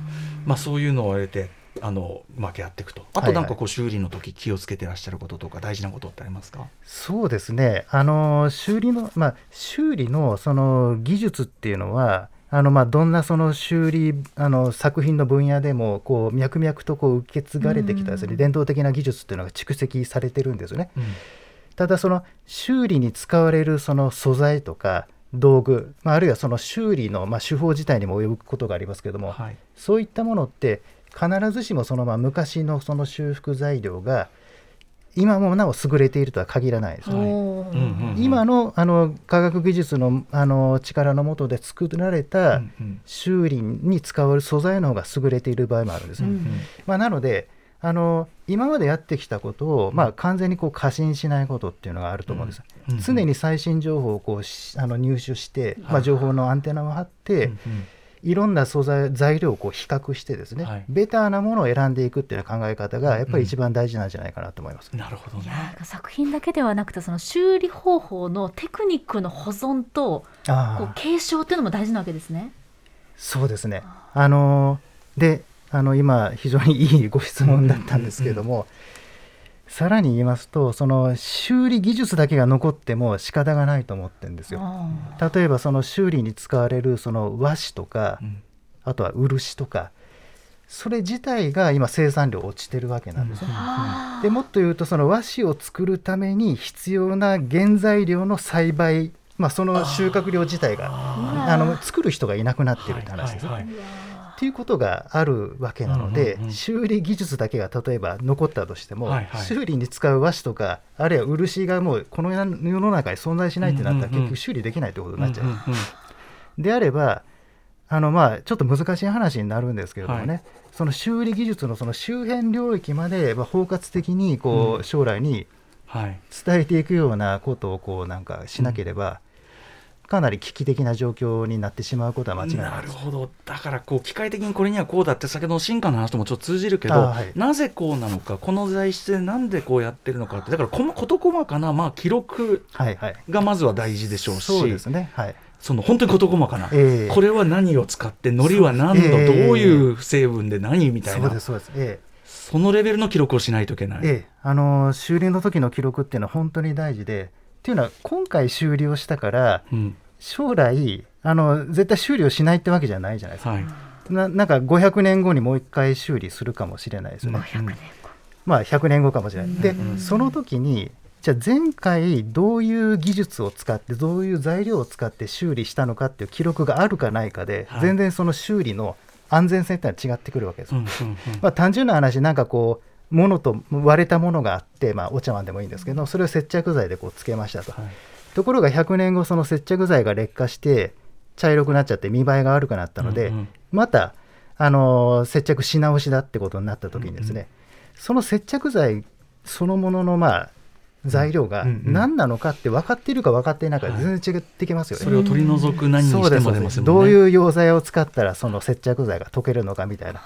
S2: まあそういうのを入れてあのまあやっていくと。あ
S5: はいはい
S2: となんかこう修理の時気をつけてらっしゃることとか大事なことってありますか？
S5: そうですね、あの修理の、まあ、修理のその技術っていうのは、あのまあどんなその修理あの作品の分野でもこう脈々とこう受け継がれてきたです、ね伝統的な技術っていうのが蓄積されてるんですよね。ただその修理に使われるその素材とか道具、まあ、あるいはその修理のまあ手法自体にも及ぶことがありますけども、
S2: はい。
S5: そういったものって必ずしもそのまあ昔のその修復材料が今もなお優れているとは限らないですよね。今のあの科学技術のあの力の下で作られた
S2: うんうん。
S5: 修理に使われる素材の方が優れている場合もあるんですね。
S2: うん
S5: まあ、なのであの今までやってきたことを、まあ、完全にこう過信しないことっていうのがあると思うんです。
S2: うんうん
S5: 常に最新情報をこうしあの入手して、まあ、
S2: はい
S5: 情報のアンテナを張って、
S2: うんうん
S5: いろんな素材材料をこう比較してですね、
S2: はい
S5: ベターなものを選んでいくっていう考え方がやっぱり一番大事なんじゃないかなと思います。
S2: なるほどね。
S3: なんか作品だけではなくてその修理方法のテクニックの保存とこう継承っていうのも大事なわけですね。
S5: そうですね。あのであの今非常にいいご質問だったんですけれども、さらに言いますとその修理技術だけが残っても仕方がないと思ってるんですよ。
S3: あ
S5: 例えばその修理に使われるその和紙とか、
S2: うん
S5: あとは漆とかそれ自体が今生産量落ちてるわけなんですね。
S3: あ
S5: でもっと言うとその和紙を作るために必要な原材料の栽培、まあ、その収穫量自体があの作る人がいなくなってるって話ですね。
S2: はいはい
S5: っていうことがあるわけなので、
S2: うんうんうん。
S5: 修理技術だけが例えば残ったとしても、
S2: はいはい。
S5: 修理に使う和紙とかあるいは漆がもうこの世の中に存在しないってなったら
S2: うんうんうん。
S5: 結局修理できないということになっちゃう。
S2: うんうんうん。
S5: であればあのまあちょっと難しい話になるんですけれどもね、
S2: はい。
S5: その修理技術のその周辺領域までまあ包括的にこ
S2: う
S5: 将来に
S2: はい。
S5: 伝えていくようなことをこうなんかしなければ、かなり危機的な状況になってしまうことは間違いない。
S2: なるほどだからこう機械的にこれにはこうだって先ほどの進化の話ともちょっと通じるけど、
S5: あはい
S2: なぜこうなのかこの材質でなんでこうやってるのかってだからこの事細かなまあ記録
S5: はいはい。
S2: がまずは大事でしょうし
S5: そうですね。はい。
S2: その本当に事細かな、
S5: ええ
S2: これは何を使って海苔は何度、
S5: そうええ
S2: どういう成分で何みたいな
S5: そうですそうです、え
S2: そのレベルの記録をしないといけない。
S5: えええあの修理の時の記録っていうのは本当に大事でっていうのは今回修理をしたから
S2: うん。
S5: 将来あの絶対修理をしないってわけじゃないじゃないですか、
S2: はい。
S5: ななんか500年後にもう一回修理するかもしれないですよね、
S2: うん
S5: まあ100年後かもしれない、で
S2: うん
S5: その時にじゃあ前回どういう技術を使ってどういう材料を使って修理したのかっていう記録があるかないかで、
S2: はい。
S5: 全然その修理の安全性ってのは違ってくるわけですよ、
S2: うんうんうん。
S5: まあ、単純な話なんかこう物と割れたものがあって、まあ、お茶碗でもいいんですけどそれを接着剤でこうつけましたと、
S2: はい。
S5: ところが100年後その接着剤が劣化して茶色くなっちゃって見栄えが悪くなったので、
S2: うんうん。
S5: また、あのー接着し直しだってことになった時にですね、その接着剤そのもののまあ材料が何なのかって分かっているか分かっていないか全然違ってきますよね。
S2: それを取り除く何にしてもね。
S5: どういう溶剤を使ったらその接着剤が溶けるのかみたいな、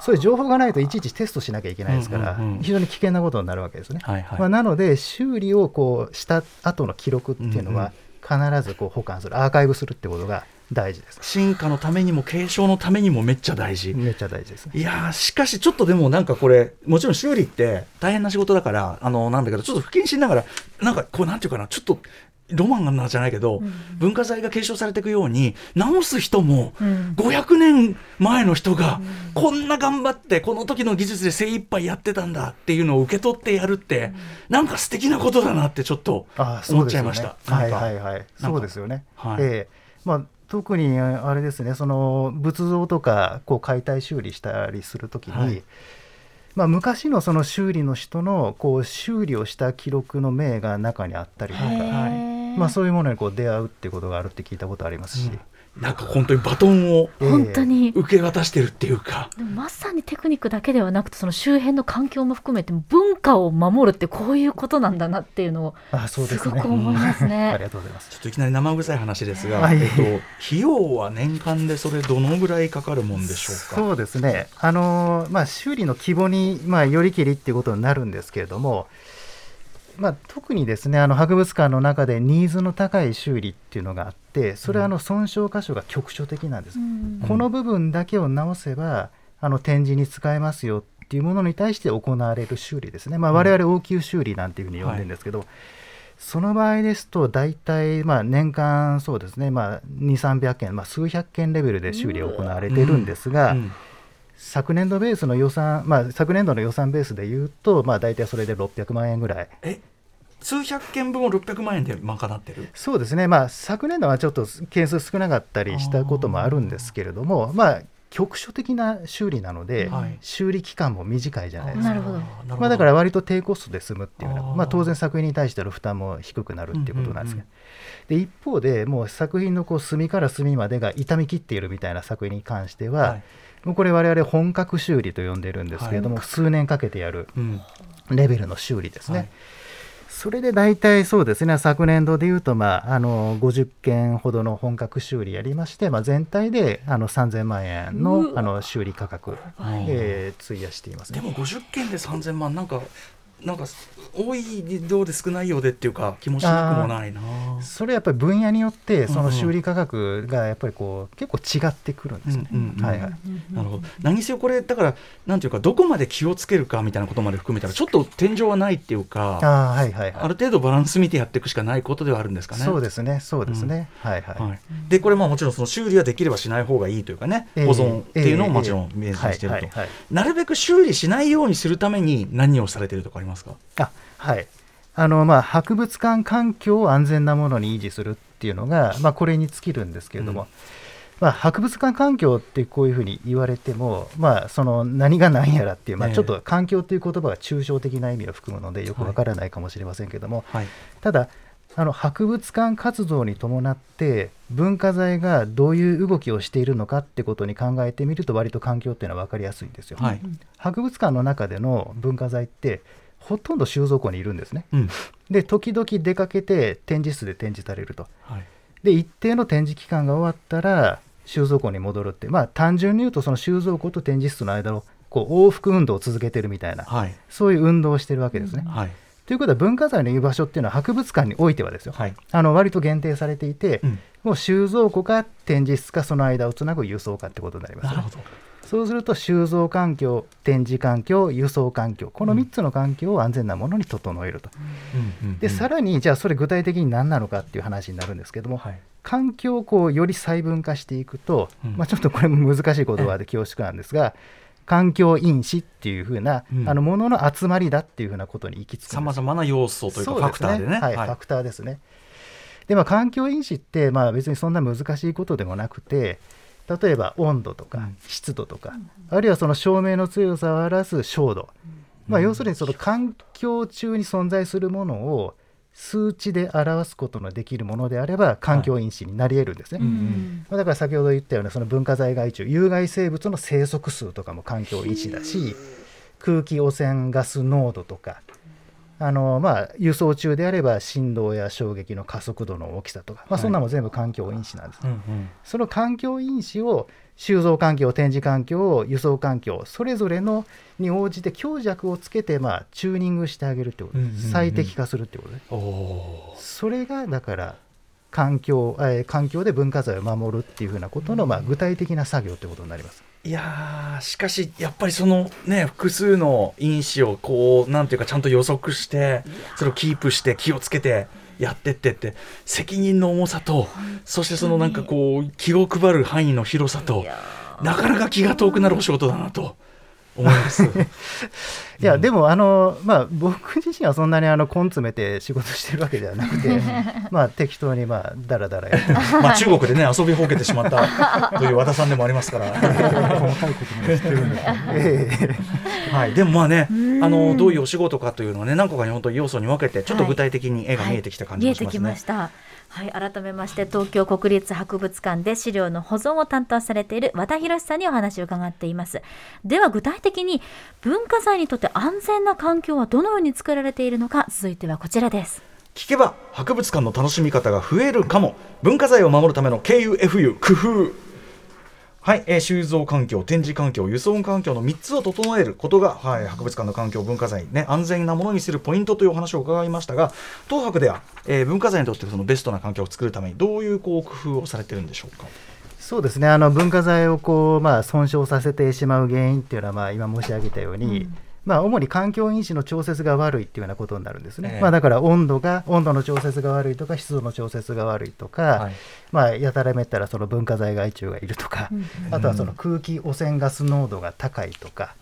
S5: そういう情報がないといちいちテストしなきゃいけないですから、
S2: うんうんうん。
S5: 非常に危険なことになるわけですね。
S2: はいはい。
S5: まあ、なので修理をこうした後の記録っていうのは必ずこう保管するアーカイブするってことが大事です。
S2: 進化のためにも継承のためにもめっちゃ大事。
S5: めっちゃ大事ですね。
S2: いやーしかしちょっとでもなんかこれもちろん修理って大変な仕事だからあのなんだけどちょっと不謹慎ながらなんかこうなんていうかなちょっとロマンがなんじゃないけど、文化財が継承されていくように直す人も
S3: うん
S2: 500年前の人がこんな頑張ってこの時の技術で精一杯やってたんだっていうのを受け取ってやるって、なんか素敵なことだなってちょっと
S5: あ
S2: 思っちゃいました。
S5: はいはいはい。そうですよね。
S2: はい
S5: ええまあ特にあれですね、その仏像とかこう解体修理したりするときに、
S2: はい。
S5: まあ昔のその修理の人のこう修理をした記録の名が中にあったりとか、
S2: はい。
S5: まあそういうものにこう出会うっていうことがあるって聞いたことありますし、
S2: なんか本当にバトンを
S5: ええ
S3: 本当に
S2: 受け渡してるっていうか。
S3: でもまさにテクニックだけではなくてその周辺の環境も含めて文化を守るってこういうことなんだなっていうのを
S5: あそうです。
S3: ごく思います
S5: あ
S3: ね
S5: り。がとうございます
S2: ちょ。っといきなり生臭い話ですが、
S5: はい
S2: えっと、費用は年間でそれどのぐらいかかるもんでしょうか？
S5: そうですね、あのーまあ、修理の規模に、まあ、よりきりっていうことになるんですけれども、まあ、特にですねあの博物館の中でニーズの高い修理っていうのがあってそれはあの損傷箇所が局所的なんです、
S3: うん。
S5: この部分だけを直せばあの展示に使えますよっていうものに対して行われる修理ですね、まあ、我々応急修理なんていうふうに呼んでるんですけど、その場合ですと大体まあ年間そうですね、まあ、2 3 0 0件、まあ、数百件レベルで修理が行われているんですが、
S2: うん。
S5: 昨年度ベースの予算、まあ、昨年度の予算ベースでいうと、まあ、大体それで600万円ぐらい。
S2: え数百件分を600万円で賄ってる。
S5: そうですね、まあ、昨年度はちょっと件数少なかったりしたこともあるんですけれども、まあ、局所的な修理なので、
S2: はい。
S5: 修理期間も短いじゃないですか。
S3: なるほど。
S5: まあ、だから割と低コストで済むっていうような
S2: あー。
S5: まあ、当然作品に対しての負担も低くなるっていうことなんですけど、で一方でもう作品のこう隅から隅までが傷み切っているみたいな作品に関しては、
S2: はい。
S5: もうこれ我々本格修理と呼んでるんですけれども、数年かけてやる
S2: うん。
S5: レベルの修理ですね。
S2: はい
S5: それで大体そうですね、昨年度でいうと、まあ、あの50件ほどの本格修理やりまして、まあ、全体であの3000万円のあの修理価格、えー費やしていますね。
S2: でも50件で3000万なんかなんか多いようで少ないようでっていうか気もしなくもないな。
S5: それやっぱり分野によって、そ
S2: うん。うん
S5: の修理価格がやっぱりこう結構違ってくるんですね。
S2: うんうんうん
S5: はいはい。
S2: なるほど。何せよこれだからなんていうかどこまで気をつけるかみたいなことまで含めたらちょっと天井はないっていうか
S5: ああはいはいはい。
S2: ある程度バランス見てやっていくしかないことではあるんですかね。
S5: そうですね、そうですね。はいはい。
S2: はい、でこれまあもちろんその修理はできればしない方がいいというかね、
S5: ええ
S2: 保存っていうのももちろん
S5: ええ
S2: 明示していると、なるべく修理しないようにするために何をされているとかあります？か？
S5: あはい。あのまあ、博物館環境を安全なものに維持するっていうのが、まあ、これに尽きるんですけれども、
S2: うん。
S5: まあ、博物館環境ってこういうふうに言われても、まあ、その何が何やらっていう、まあ、
S2: ええ。
S5: ちょっと環境という言葉が抽象的な意味を含むのでよくわからないかもしれませんけれども、
S2: はい。
S5: ただあの博物館活動に伴って文化財がどういう動きをしているのかってことに考えてみると割と環境っていうのは分かりやすいんですよ。
S2: はい。
S5: 博物館の中での文化財ってほとんど収蔵庫にいるんですね。
S2: うん。
S5: で時々出かけて展示室で展示されると。
S2: はい。
S5: で一定の展示期間が終わったら収蔵庫に戻るってまあ単純に言うとその収蔵庫と展示室の間のこう往復運動を続けてるみたいな
S2: はい。
S5: そういう運動をしてるわけですね。
S2: はい。
S5: ということは文化財の居場所っていうのは博物館においてはですよ、
S2: はい。
S5: あの割と限定されていて、
S2: うん。
S5: もう収蔵庫か展示室かその間をつなぐ輸送かってことになります、
S2: なるほど
S5: そうすると収蔵環境展示環境輸送環境この3つの環境を安全なものに整えると、でさらにじゃあそれ具体的に何なのかっていう話になるんですけども、
S2: はい。
S5: 環境をこうより細分化していくと、
S2: うん。
S5: まあ、ちょっとこれも難しい言葉で恐縮なんですが、環境因子っていうふうな、
S2: うん。
S5: あのものの集まりだっていうふうなことに行き着く
S2: さまざまな要素というかファクターでね。
S5: はい、ファクターですね。でまあ環境因子ってまあ別にそんな難しいことでもなくて例えば温度とか
S2: うん。
S5: 湿度とか、あるいはその照明の強さを表す照度、まあ、要するにその環境中に存在するものを数値で表すことのできるものであれば環境因子になり得るんですね。
S2: うん
S5: まあだから先ほど言ったようなその文化財害虫有害生物の生息数とかも環境因子だし空気汚染ガス濃度とかあのまあ輸送中であれば振動や衝撃の加速度の大きさとか、まあ、そんなのも全部環境因子なんです、
S2: うんうん。
S5: その環境因子を収蔵環境展示環境輸送環境それぞれのに応じて強弱をつけてまあチューニングしてあげるってことです、
S2: うんうんうん。
S5: 最適化するってことね。
S2: おお
S5: それがだから環境,、えー環境で文化財を守るっていうふうなことの、まあ、具体的な作業ってことになります。
S2: いやーしかしやっぱりそのね複数の因子をこうなんていうかちゃんと予測してそれをキープして気をつけてやってってって責任の重さとそしてそのなんかこう気を配る範囲の広さとなかなか気が遠くなるお仕事だなと思います。[laughs]
S5: いや、でもあの、まあ、僕自身はそんなにあの根詰めて仕事してるわけではなくて [laughs] まあ適当にまあだらだらやって。[laughs] ま
S2: あ中国でね遊びほうけてしまったという和田さんでもありますから。
S4: 細かいことも知ってるんですけど。
S5: ええ
S2: はい、でもまあね、あのどういうお仕事かというのはね、何個かに本当に要素に分けて、ちょっと具体的に絵が見えてきた感じがしますね。
S3: きました。はい、改めまして東京国立博物館で資料の保存を担当されている和田博さんにお話を伺っています。では具体的に文化財にとって安全な環境はどのように作られているのか、続いてはこちらです。
S2: 聞けば博物館の楽しみ方が増えるかも。文化財を守るための KUFU 工夫。はい、えー収蔵環境、展示環境、輸送環境の3つを整えることが、はい、博物館の環境、文化財、ね、安全なものにするポイントというお話を伺いましたが、東博では、えー文化財にとってそのベストな環境を作るために、どういうこう工夫をされてるんでしょうか？
S5: そうですねあの文化財をこう、まあ、損傷させてしまう原因っていうのは、まあ、今申し上げたように、まあ、主に環境因子の調節が悪いっていうようなことになるんですね、
S2: ええ。
S5: まあ、だから温度が温度の調節が悪いとか湿度の調節が悪いとか、
S2: はい。
S5: まあ、やたらめったらその文化財害虫がいるとか、あとはその空気汚染ガス濃度が高いとか、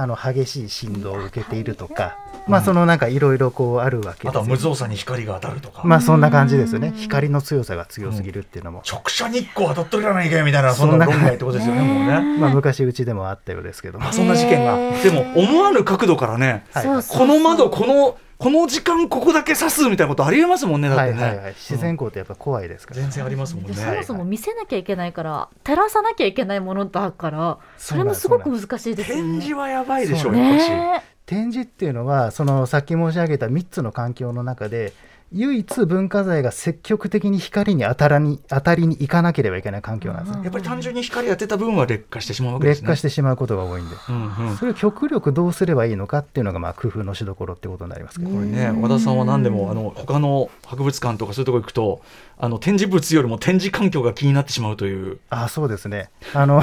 S5: あの激しい振動を受けているとか、まあ、そのなんかいろいろこうあるわけ
S2: あとは
S5: ですよ。
S2: 無造作に光が当たるとか。
S5: まあそんな感じですよね。光の強さが強すぎるっていうのも、
S2: 直射日光当たっとるやないかいみたいなそんな
S5: そんな
S2: 論外ってことですよねもうね。
S5: まあ、昔うちでもあったようですけども。
S2: あそんな事件が。でも思わぬ角度からね、この窓このこの時間ここだけ刺すみたいなことありえますもんねだってね、
S5: はいはいはい、自然光ってやっぱ怖いですから、
S2: 全然ありますもんね。
S3: でそもそも見せなきゃいけないから、照らさなきゃいけないものだから、それもすごく難しいですよね。
S2: 展示はやばいでしょ
S5: そう
S3: ね。
S5: 展示っていうのはそのさっき申し上げた3つの環境の中で唯一文化財が積極的に光に当たらに当たりに行かなければいけない環境なんですね、
S2: やっぱり単純に光当てた分は劣化してしまうわけですね。
S5: 劣化してしまうことが多いんで、
S2: うんうん。
S5: それを極力どうすればいいのかっていうのがまあ工夫のしどころってことになりますけど、
S2: これね和田さんは何でもあの他の博物館とかそういうところ行くとあの展示物よりも展示環境が気になってしまうという。
S5: あそうですね。あの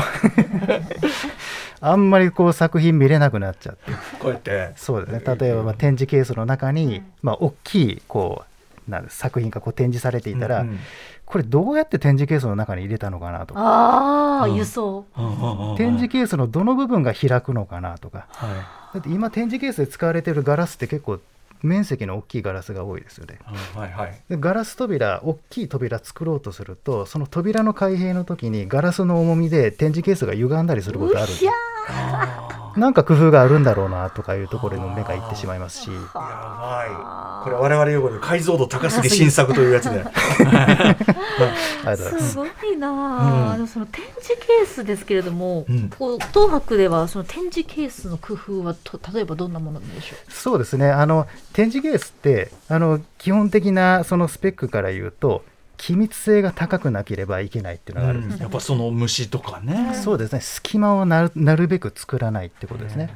S5: あんまりこう作品見れなくなっちゃって。
S2: こうやって。
S5: そうですね。例えばまあ展示ケースの中に、まあ、大きいこうな作品がこう展示されていたら、
S2: うんうん。
S5: これどうやって展示ケースの中に入れたのかなとか。
S3: ああ、
S2: うん。
S3: 輸送。
S5: 展示ケースのどの部分が開くのかなとか。
S2: はい。
S5: だって今展示ケースで使われているガラスって結構面積の大きいガラスが多いですよね。
S2: うんはいはい。
S5: でガラス扉大きい扉作ろうとするとその扉の開閉の時にガラスの重みで展示ケースが歪んだりすることあるんですよなんか工夫があるんだろうなとかいうところにも目がいってしまいますし。
S2: やばい。これ我々用語で解像度高すぎ [laughs] 新作というやつで。
S5: ありがとうございます
S3: すごいな。あ、
S2: うん。
S3: でもその展示ケースですけれども、
S2: うん。
S3: こう東博ではその展示ケースの工夫はと例えばどんなものなんでしょう？
S5: そうですね。あの展示ケースってあの基本的なそのスペックから言うと機密性が高くなければいけないっていうのがあるんです
S2: うん。やっぱその虫とかね。
S5: そうですね。隙間をなるなるべく作らないってことですね。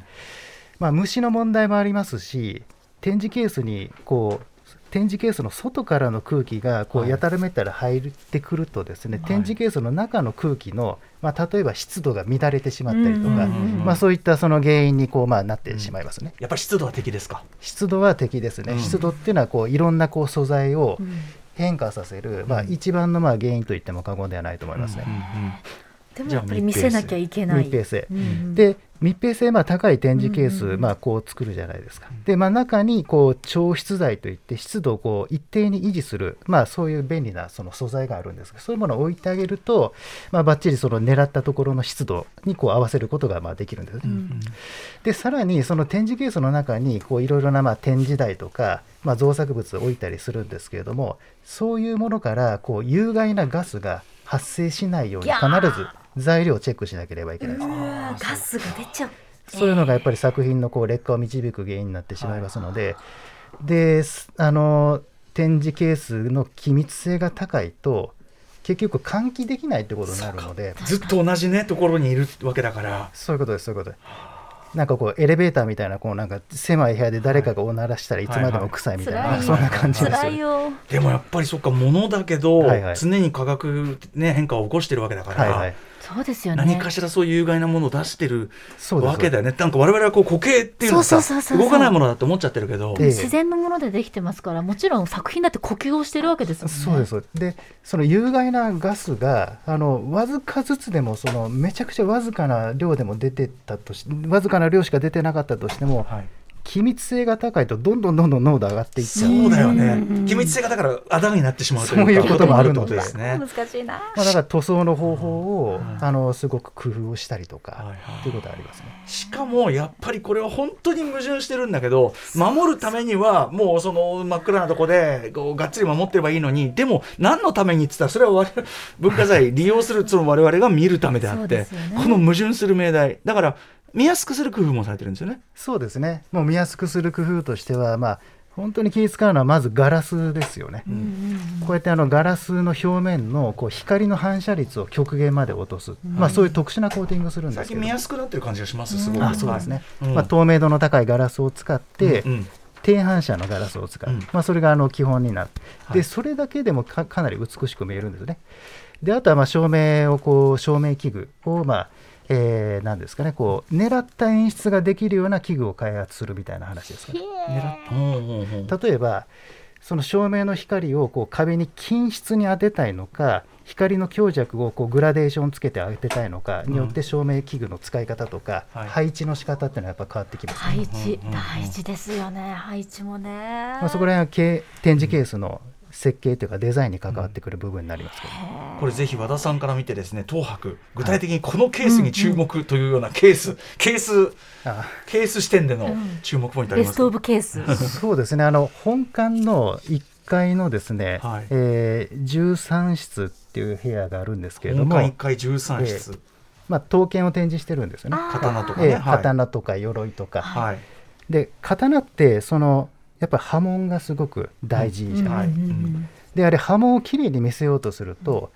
S5: まあ、虫の問題もありますし展示ケースにこう展示ケースの外からの空気がこ
S2: はい。
S5: うやたらめったら入ってくるとですね、
S2: はい。
S5: 展示ケースの中の空気の、まあ、例えば湿度が乱れてしまったりとか、
S3: うんうんうん
S5: まあ、そういったその原因にこう、まあ、なってしまいますね。
S2: やっぱり湿度は敵ですか？
S5: 湿度は敵ですね、
S2: うん。
S5: 湿度っていうのはこういろんなこう素材を
S3: うん
S5: 変化させる、まあ、一番のまあ原因と言っても過言ではないと思いますね。
S3: でもやっぱり見せなきゃいけない。
S5: 密閉性。
S3: うんうん。
S5: で密閉性まあ高い展示ケース、
S3: うんうん
S5: まあ、こう作るじゃないですか。で、まあ、中にこう調湿剤といって湿度をこう一定に維持する、まあ、そういう便利なその素材があるんですがそういうものを置いてあげると、まあ、ばっちりその狙ったところの湿度にこう合わせることがまあできるんですね。でさらにその展示ケースの中にこういろいろなまあ展示台とか、まあ、造作物を置いたりするんですけれどもそういうものからこう有害なガスが発生しないように必ず材料をチェックしなければいけないです。
S3: ガスが出ちゃう。
S5: そういうのがやっぱり作品のこう劣化を導く原因になってしまいますので、ですあの展示ケースの機密性が高いと結局換気できないってことになるので
S2: ずっと同じねところにいるわけだから。
S5: そういうことですそういうこと。ですなんかこうエレベーターみたいなこうなんか狭い部屋で誰かがおならしたらいつまでも臭いみたいな、そんな感じですよ
S3: 辛いよ。
S2: でもやっぱりそっか物だけど、
S5: はいはい。
S2: 常に化学、ね、変化を起こしてるわけだから、
S5: はいはい
S3: そうですよね。
S2: 何かしらそういう有害なものを出してるわけだよね。なんか我々はこう固形っていうのはさ動かないものだと思っちゃってるけど。
S5: ええ。
S3: 自然のものでできてますからもちろん作品だって呼吸をしてるわけですもんね。
S5: そうですそうです。でその有害なガスがあのわずかずつでもそのめちゃくちゃわずかな量でも出てたとしわずかな量しか出てなかったとしても
S2: はい
S5: 機密性が高いとどんどんどんどん濃度上がっていっちゃう。
S2: そうだよ
S3: うん
S2: ね機密性がだからあだになってしまうというか。
S5: そういうこともあるので。
S2: すね
S3: 難しいな。
S5: まあ、だから塗装の方法を、
S2: はい
S5: あのすごく工夫をしたりとか、ということはありますね。
S2: しかもやっぱりこれは本当に矛盾してるんだけど守るためにはもうその真っ暗なとこでこうがっつり守ってればいいのにでも何のためにって言ったらそれは我々文化財利用するその我々が見るためであ
S3: そう
S2: って、
S3: ですよね。
S2: この矛盾する命題。だから見やすくする工夫もされてるんですよね。
S5: そうですね。もう見やすくする工夫としては、まあ本当に気を使うのはまずガラスですよね。こうやってあのガラスの表面のこう光の反射率を極限まで落とす、まあそういう特殊なコーティングをするんですけど
S2: 最近見。やすくなってる感じがしますすごく。
S5: あそうですね、
S2: はい
S5: まあ、透明度の高いガラスを使って、
S2: うんうん
S5: 低反射のガラスを使う、
S2: うん
S5: まあ、それがあの基本になる、
S2: はい
S5: でそれだけでもかかなり美しく見えるんですね。であとはまあ照明をこう照明器具をまあえー、なんですかねこう狙った演出ができるような器具を開発するみたいな話ですかね。
S2: 狙っほうほうほう
S5: 例えばその照明の光をこう壁に均質に当てたいのか光の強弱をこうグラデーションつけて当てたいのかによって照明器具の使い方とか、
S2: はい。
S5: 配置の仕方っていうのはやっぱ変わってきます、
S3: 配置大事ですよね配置もね。
S5: まあ、そこら辺はけ展示ケースの設計というかデザインに関わってくる部分になりますけど、
S2: これぜひ和田さんから見てですね東博具体的にこのケースに注目というようなケース、ケース
S5: あ
S2: ケース視点での注目ポイントありますか？
S3: ベストオブケース。
S5: そうですね。あの本館の1階のですね、
S2: はい。
S5: えー13室っていう部屋があるんですけれども、
S2: 本館1階13室、
S5: まあ、刀剣を展示してるんですよね。
S2: 刀とかね、
S5: えー
S2: はい。
S5: 刀とか鎧とか、
S2: はい。
S5: で刀ってそのやっぱり刃文がすごく大事じゃない、であれ刃文をきれいに見せようとすると、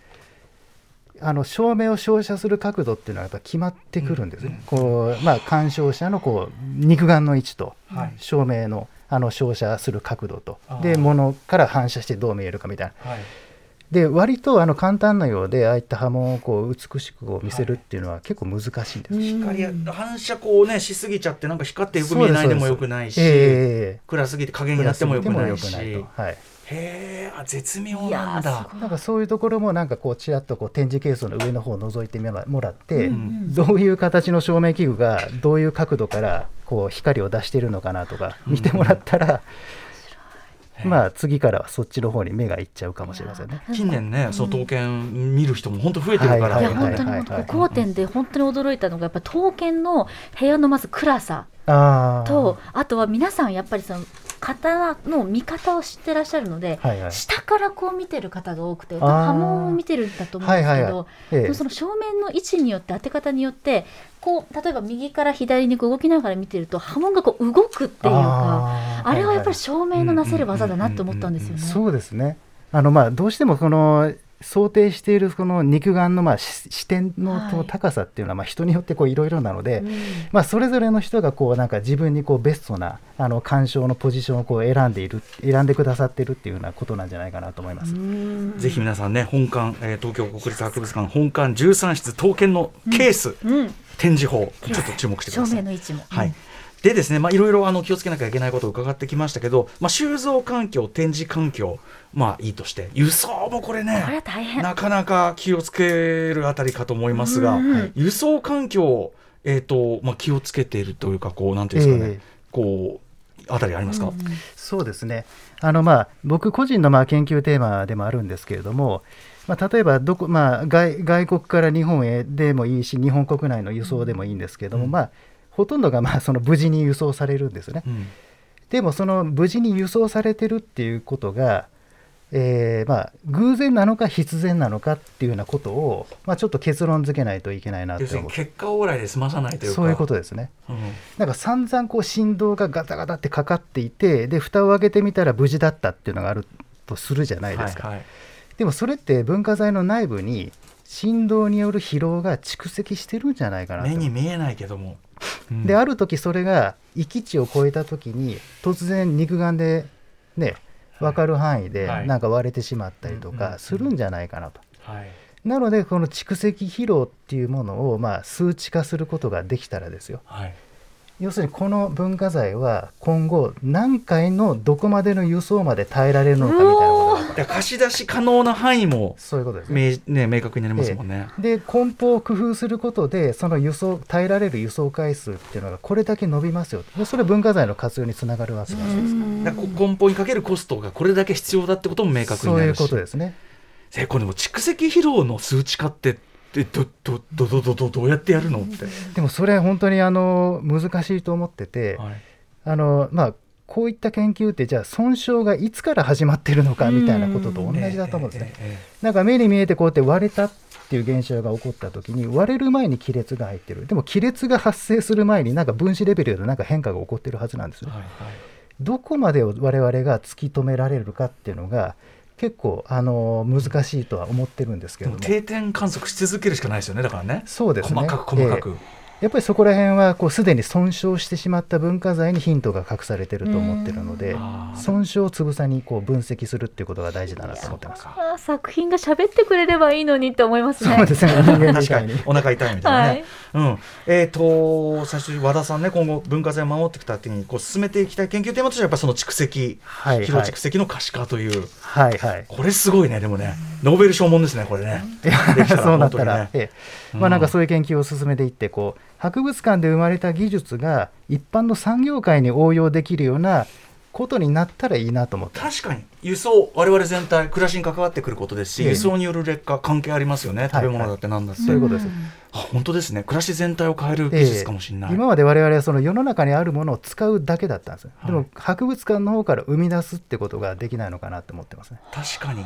S5: あの照明を照射する角度っていうのはやっぱ決まってくるんですね、こうまあ、鑑賞者のこう肉眼の位置と
S2: はい。
S5: 照明のあの照射する角度と。で物から反射してどう見えるかみたいな。
S2: はい
S5: で割とあの簡単なようでああいった刃文をこう美しくこう見せるっていうのは結構難しいんです、
S2: 光や反射こうねしすぎちゃってなんか光ってよく見えないでもよくないし、
S5: ええ
S2: 暗すぎて影になってもよくないし。
S5: はい。
S2: へえあ絶妙なんだ。
S5: なんかそういうところもなんかこうちらっとこう展示ケースの上の方を覗いてもらって、
S2: うん。
S5: どういう形の照明器具がどういう角度からこう光を出しているのかなとか見てもらったら、まあ次からはそっちの方に目がいっちゃうかもしれませんね。
S2: 近年ね、そう刀剣見る人も本当増えてるから、
S3: いや
S5: はい
S3: 本当に本当に5点で本当に驚いたのがやっぱ刀剣の部屋のまず暗さとあとは皆さんやっぱりその刀の見方を知ってらっしゃるので、
S5: はいはい。
S3: 下からこう見てる方が多くて
S5: ー。
S3: 刃文を見てるんだと思うんですけど、
S5: はいはいはい。ええ。
S3: でもその正面の位置によって当て方によってこう例えば右から左にこう動きながら見てると刃文がこう動くっていうか
S5: あ
S3: れはやっぱり
S5: いい
S3: 照明のなせる技だなって思ったんですよね。
S5: そうですね。あのまあどうしてもこの想定しているこの肉眼のまあし視点の高さっていうのはまあ人によってこういろいろなので、まあ、それぞれの人がこうなんか自分にこうベストなあの鑑賞のポジションをこう選んでいる選んでくださっているっていうようなことなんじゃないかなと思います。
S2: ぜひ皆さんね本館、えー東京国立博物館本館13室刀剣のケース、
S3: うん
S2: 展示法ちょっと注目してくだ
S3: 照
S2: さい。
S3: 明の位置も。
S2: はい。でですね、まあ、いろいろあの気をつけなきゃいけないことを伺ってきましたけど、まあ、収蔵環境、展示環境、まあいいとして、輸送もこれね、
S3: これは大変。
S2: なかなか気をつけるあたりかと思いますが、
S3: うん
S2: 輸送環境、えーとまあ、気をつけているというか、こうなんていうんですかね、
S5: ええ
S2: こうあたりありますか、
S5: そうですねあの、まあ、僕個人のまあ研究テーマでもあるんですけれども、まあ、例えばどこ、まあ、外外国から日本へでもいいし日本国内の輸送でもいいんですけれども、
S2: うん。
S5: まあ、ほとんどがまあその無事に輸送されるんですね。
S2: うん。
S5: でもその無事に輸送されてるっていうことが、えーまあ、偶然なのか必然なのかっていうようなことを、まあ、ちょっと結論付けないといけないなって
S2: 要するに
S5: 思う
S2: 結果往来で済まさないというか、
S5: そういうことですね。
S2: うん。
S5: なんか散々こう振動がガタガタってかかっていてで蓋を開けてみたら無事だったっていうのがあるとするじゃないですか、
S2: はいはい
S5: でもそれって文化財の内部に振動による疲労が蓄積してるんじゃないかなと。
S2: 目に見えないけども。うん。
S5: である時それが域値を超えた時に突然肉眼でね分かる範囲で
S2: はい。
S5: なんか割れてしまったりとかするんじゃないかなと。
S2: はい。
S5: なのでこの蓄積疲労っていうものをまあ数値化することができたらですよ。
S2: はい。
S5: 要するにこの文化財は今後何回のどこまでの輸送まで耐えられるのかみたいな
S2: 貸し出し可能な範囲も
S5: そういうことですね。
S2: 明,、ね、明確になりますもんね。
S5: で梱包を工夫することでその輸送耐えられる輸送回数っていうのがこれだけ伸びますよ。でそれは文化財の活用につながるわけないです
S2: 梱包にかけるコストがこれだけ必要だってことも明確に
S5: そういう
S2: なるし
S5: ことですね。
S2: えこれでも蓄積疲労の数値化ってえどどどどどどどうやってやるのって、
S5: でもそれは本当にあの難しいと思ってて、
S2: はい。
S5: あのまあこういった研究ってじゃあ損傷がいつから始まってるのかみたいなことと同じだと思うんですね。
S2: え
S5: なんか目に見えてこうやって割れたっていう現象が起こった時に割れる前に亀裂が入ってる。でも亀裂が発生する前になんか分子レベルでなんか変化が起こってるはずなんですね。
S2: えはいはい。
S5: どこまでを我々が突き止められるかっていうのが結構あの難しいとは思ってるんですけれども
S2: 定点観測し続けるしかないですよねだからね。
S5: そうですね。
S2: 細かく細かく、
S5: ええやっぱりそこら辺はこうすでに損傷してしまった文化財にヒントが隠されてると思ってるので損傷をつぶさにこう分析するっていうことが大事だなと思ってます。
S3: 作品が喋ってくれればいいのにって思いますね。
S5: そうですね。人間み
S2: 確かに。お腹痛いみたいなね、
S3: はい。
S2: うん。えっ、と最初和田さんね今後文化財を守っていくためにこう進めていきたい研究テーマとしてはやっぱその蓄積。
S5: はい
S2: 疲労蓄積の可視化という、
S5: はいはい。
S2: これすごいねでもね。ノーベル賞もんですねこれね。できたら
S5: そうなったら、
S2: ね。
S5: ええまあ、なんかそういう研究を進めていってこう博物館で生まれた技術が一般の産業界に応用できるようなことになったらいいなと思って。
S2: 確かに。輸送我々全体暮らしに関わってくることですし、
S5: ええ。
S2: 輸送による劣化関係ありますよね。食べ物だってなんだって、
S5: そういうことです。
S2: あ本当ですね。暮らし全体を変える技術かもしれない、
S5: 今まで我々はその世の中にあるものを使うだけだったんです、
S2: はい。
S5: でも博物館の方から生み出すってことができないのかなと思ってますね。
S2: 確かに。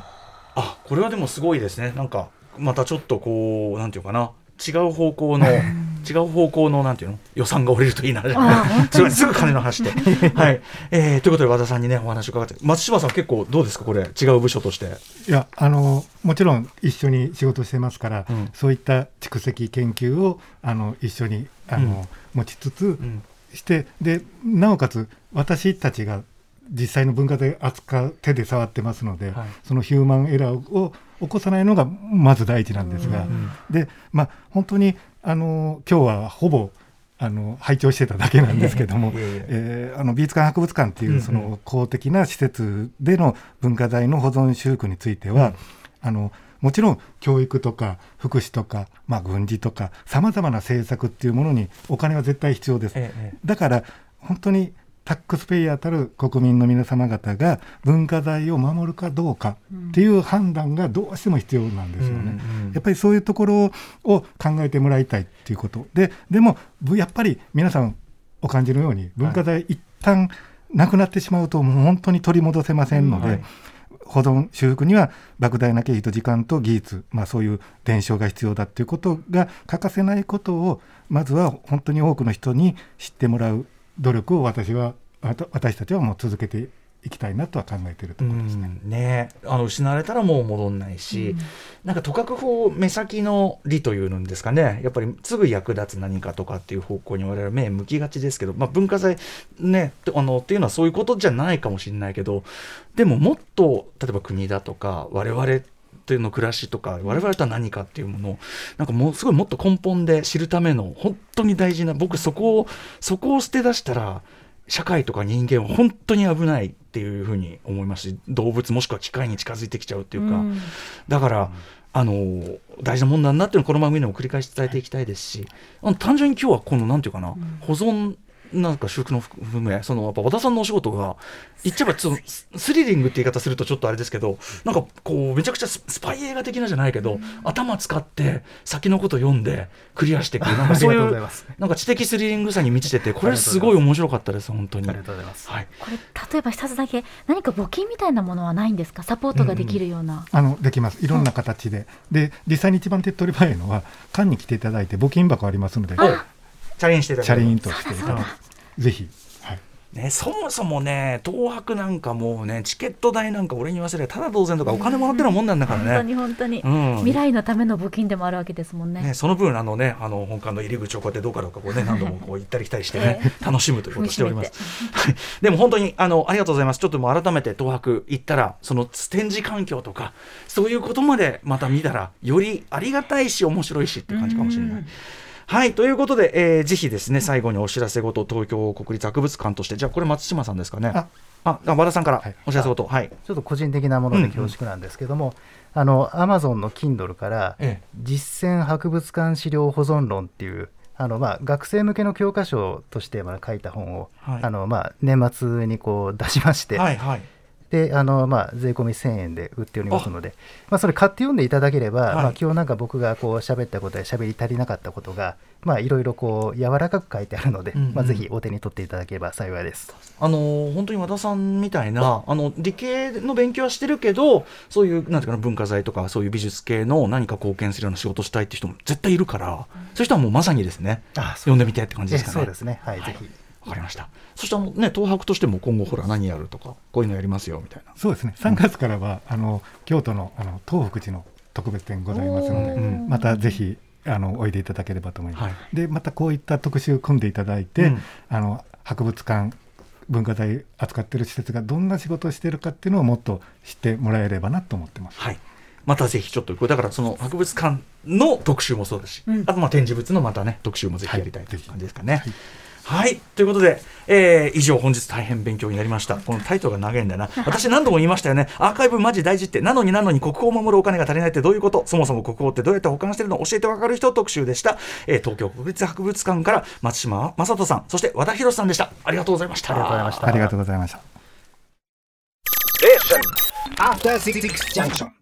S2: あこれはでもすごいですね。なんかまたちょっとこうなんていうかな。違う方向の違う方向のなんていうの？予算が下りるといいな。[laughs] すごいすぐ金の話で。[laughs] はい、えーということで和田さんにねお話を伺って。松島さん結構どうですかこれ？違う部署として。
S4: いやあのもちろん一緒に仕事してますから、
S2: うん。
S4: そういった蓄積研究をあの一緒にあの、持ちつつ
S2: うん。
S4: してでなおかつ私たちが実際の文化財扱う手で触ってますので、
S2: はい。
S4: そのヒューマンエラーを起こさないのがまず第一なんですが、
S2: うん
S4: でまあ本当にあの今日はほぼあの拝聴してただけなんですけども [laughs]
S2: いえ
S4: あの美術館博物館っていうその公的な施設での文化財の保存修復については、
S2: うん。
S4: あのもちろん教育とか福祉とか、まあ、軍事とかさまざまな政策っていうものにお金は絶対必要です。
S2: ええ。
S4: だから本当にタックスペイヤーたる国民の皆様方が文化財を守るかどうかっていう判断がどうしても必要なんですよね。
S2: うんうん
S4: やっぱりそういうところを考えてもらいたいっていうこと。ででもぶやっぱり皆さんお感じのように文化財一旦なくなってしまうともう本当に取り戻せませんので、
S2: はい。
S4: 保存修復には莫大な経費と時間と技術、まあ、そういう伝承が必要だということが欠かせないことをまずは本当に多くの人に知ってもらう努力を私はわた私たちはもう続けていきたいなとは考えているところですね。
S2: うんね。あの失われたらもう戻んないし、なんかとかく法目先の理というのですかね。やっぱりすぐ役立つ何かとかっていう方向に我々目向きがちですけど、まあ、文化財ねあのっていうのはそういうことじゃないかもしれないけどでももっと例えば国だとか我々っていうの暮らしとか我々とは何かっていうものをなんかもうすごいもっと根本で知るための本当に大事な僕そこをそこを捨て出したら社会とか人間は本当に危ないっていうふうに思いますし動物もしくは機械に近づいてきちゃうっていうか、
S3: うん。
S2: だから、あの大事なもんなんだっていうのをこの番組でも繰り返し伝えていきたいですし、あの単純に今日はこのなんていうかな、保存なんか修復の含めそのやっぱ和田さんのお仕事が言っちゃえばちょっとススリリングって言い方するとちょっとあれですけどなんかこうめちゃくちゃススパイ映画的なじゃないけど、頭使って先のこと読んでクリアしていくなんかそうい
S5: ありがとうござ
S2: う
S5: います。
S2: なんか知的スリリングさに満ちててこれすごい面白かったです本当に。
S5: ありがとうございます。
S2: はい。
S3: これ例えば一つだけ何か募金みたいなものはないんですか？サポートができるような、
S4: あのできます。いろんな形で、で実際に一番手っ取り早いのは館に来ていただいて募金箱ありますので
S2: おチャレンジしていただ
S4: チャ
S2: ければ
S4: レンジとしてぜひ、はい、
S2: ね、そもそもね、東博なんかもうね、チケット代なんか俺に言わせればただ同然とかお金もらってるもんなんだから
S3: 本当
S2: ね。
S3: に本当に、
S2: うん。
S3: 未来のための募金でもあるわけですもんね。
S2: ね、その分あのねあの本館の入り口をこうやってどうかどうかこうね何度もこう行ったり来たりしてね、楽しむということをしております。はい。でも本当にあのありがとうございます。ちょっともう改めて東博行ったらその展示環境とかそういうことまでまた見たらよりありがたいし面白いしっていう感じかもしれない。はいということで、えーぜひですね最後にお知らせごと東京国立博物館として。じゃあこれ松島さんですかね。あ。和田さんから
S4: はい。
S2: お知らせごと。はい。
S5: ちょっと個人的なもので恐縮なんですけども、あのアマゾンの Kindle から
S2: ええ。
S5: 実践博物館資料保存論っていうあのまあ学生向けの教科書としてまあ書いた本を、
S2: はい。
S5: あのまあ年末にこう出しまして、
S2: はいはい。
S5: であのまあ税込み1000円で売っておりますので、まあそれ買って読んでいただければ、
S2: はい
S5: まあ今日なんか僕がこう喋ったことや喋り足りなかったことがまあいろいろこう柔らかく書いてあるので、
S2: うんうん
S5: まあぜひお手に取っていただければ幸いです。
S2: あのー本当に和田さんみたいなあの理系の勉強はしてるけどそういうなんていうかな文化財とかそういう美術系の何か貢献するような仕事したいっていう人も絶対いるからそういう人はもうまさにですね
S5: あ
S2: 読んでみてって感じですかね。
S5: えそうですね。はい、ぜひ。
S2: わかりました。そしてあのね東博としても今後ほら何やるとかこういうのやりますよみたいな。
S4: そうですね。3月からはあの京都のあの東福寺の特別展ございますので、
S3: おー。
S4: またぜひあのおいでいただければと思います。
S2: はい。
S4: でまたこういった特集組んでいただいて、
S2: うん。
S4: あの博物館文化財扱ってる施設がどんな仕事をしているかっていうのをもっと知ってもらえればなと思ってます。
S2: はい。またぜひちょっとこれだからその博物館の特集もそうだし、
S3: うん。
S2: あとまあ展示物のまたね特集もぜひやりたいという
S4: はい
S2: 感じですかね。はい、ということで、えー以上本日大変勉強になりました。このタイトルが長いんだよな。私何度も言いましたよね。アーカイブマジ大事って、なのになのに国宝を守るお金が足りないってどういうこと？そもそも国宝ってどうやって保管してるの？教えてわかる人特集でした。えー東京国立博物館から松島正人さん、そして和田博さんでした。ありがとうございました。
S5: ありがとうございました。
S4: ありがとうございました。
S6: After Six Junction.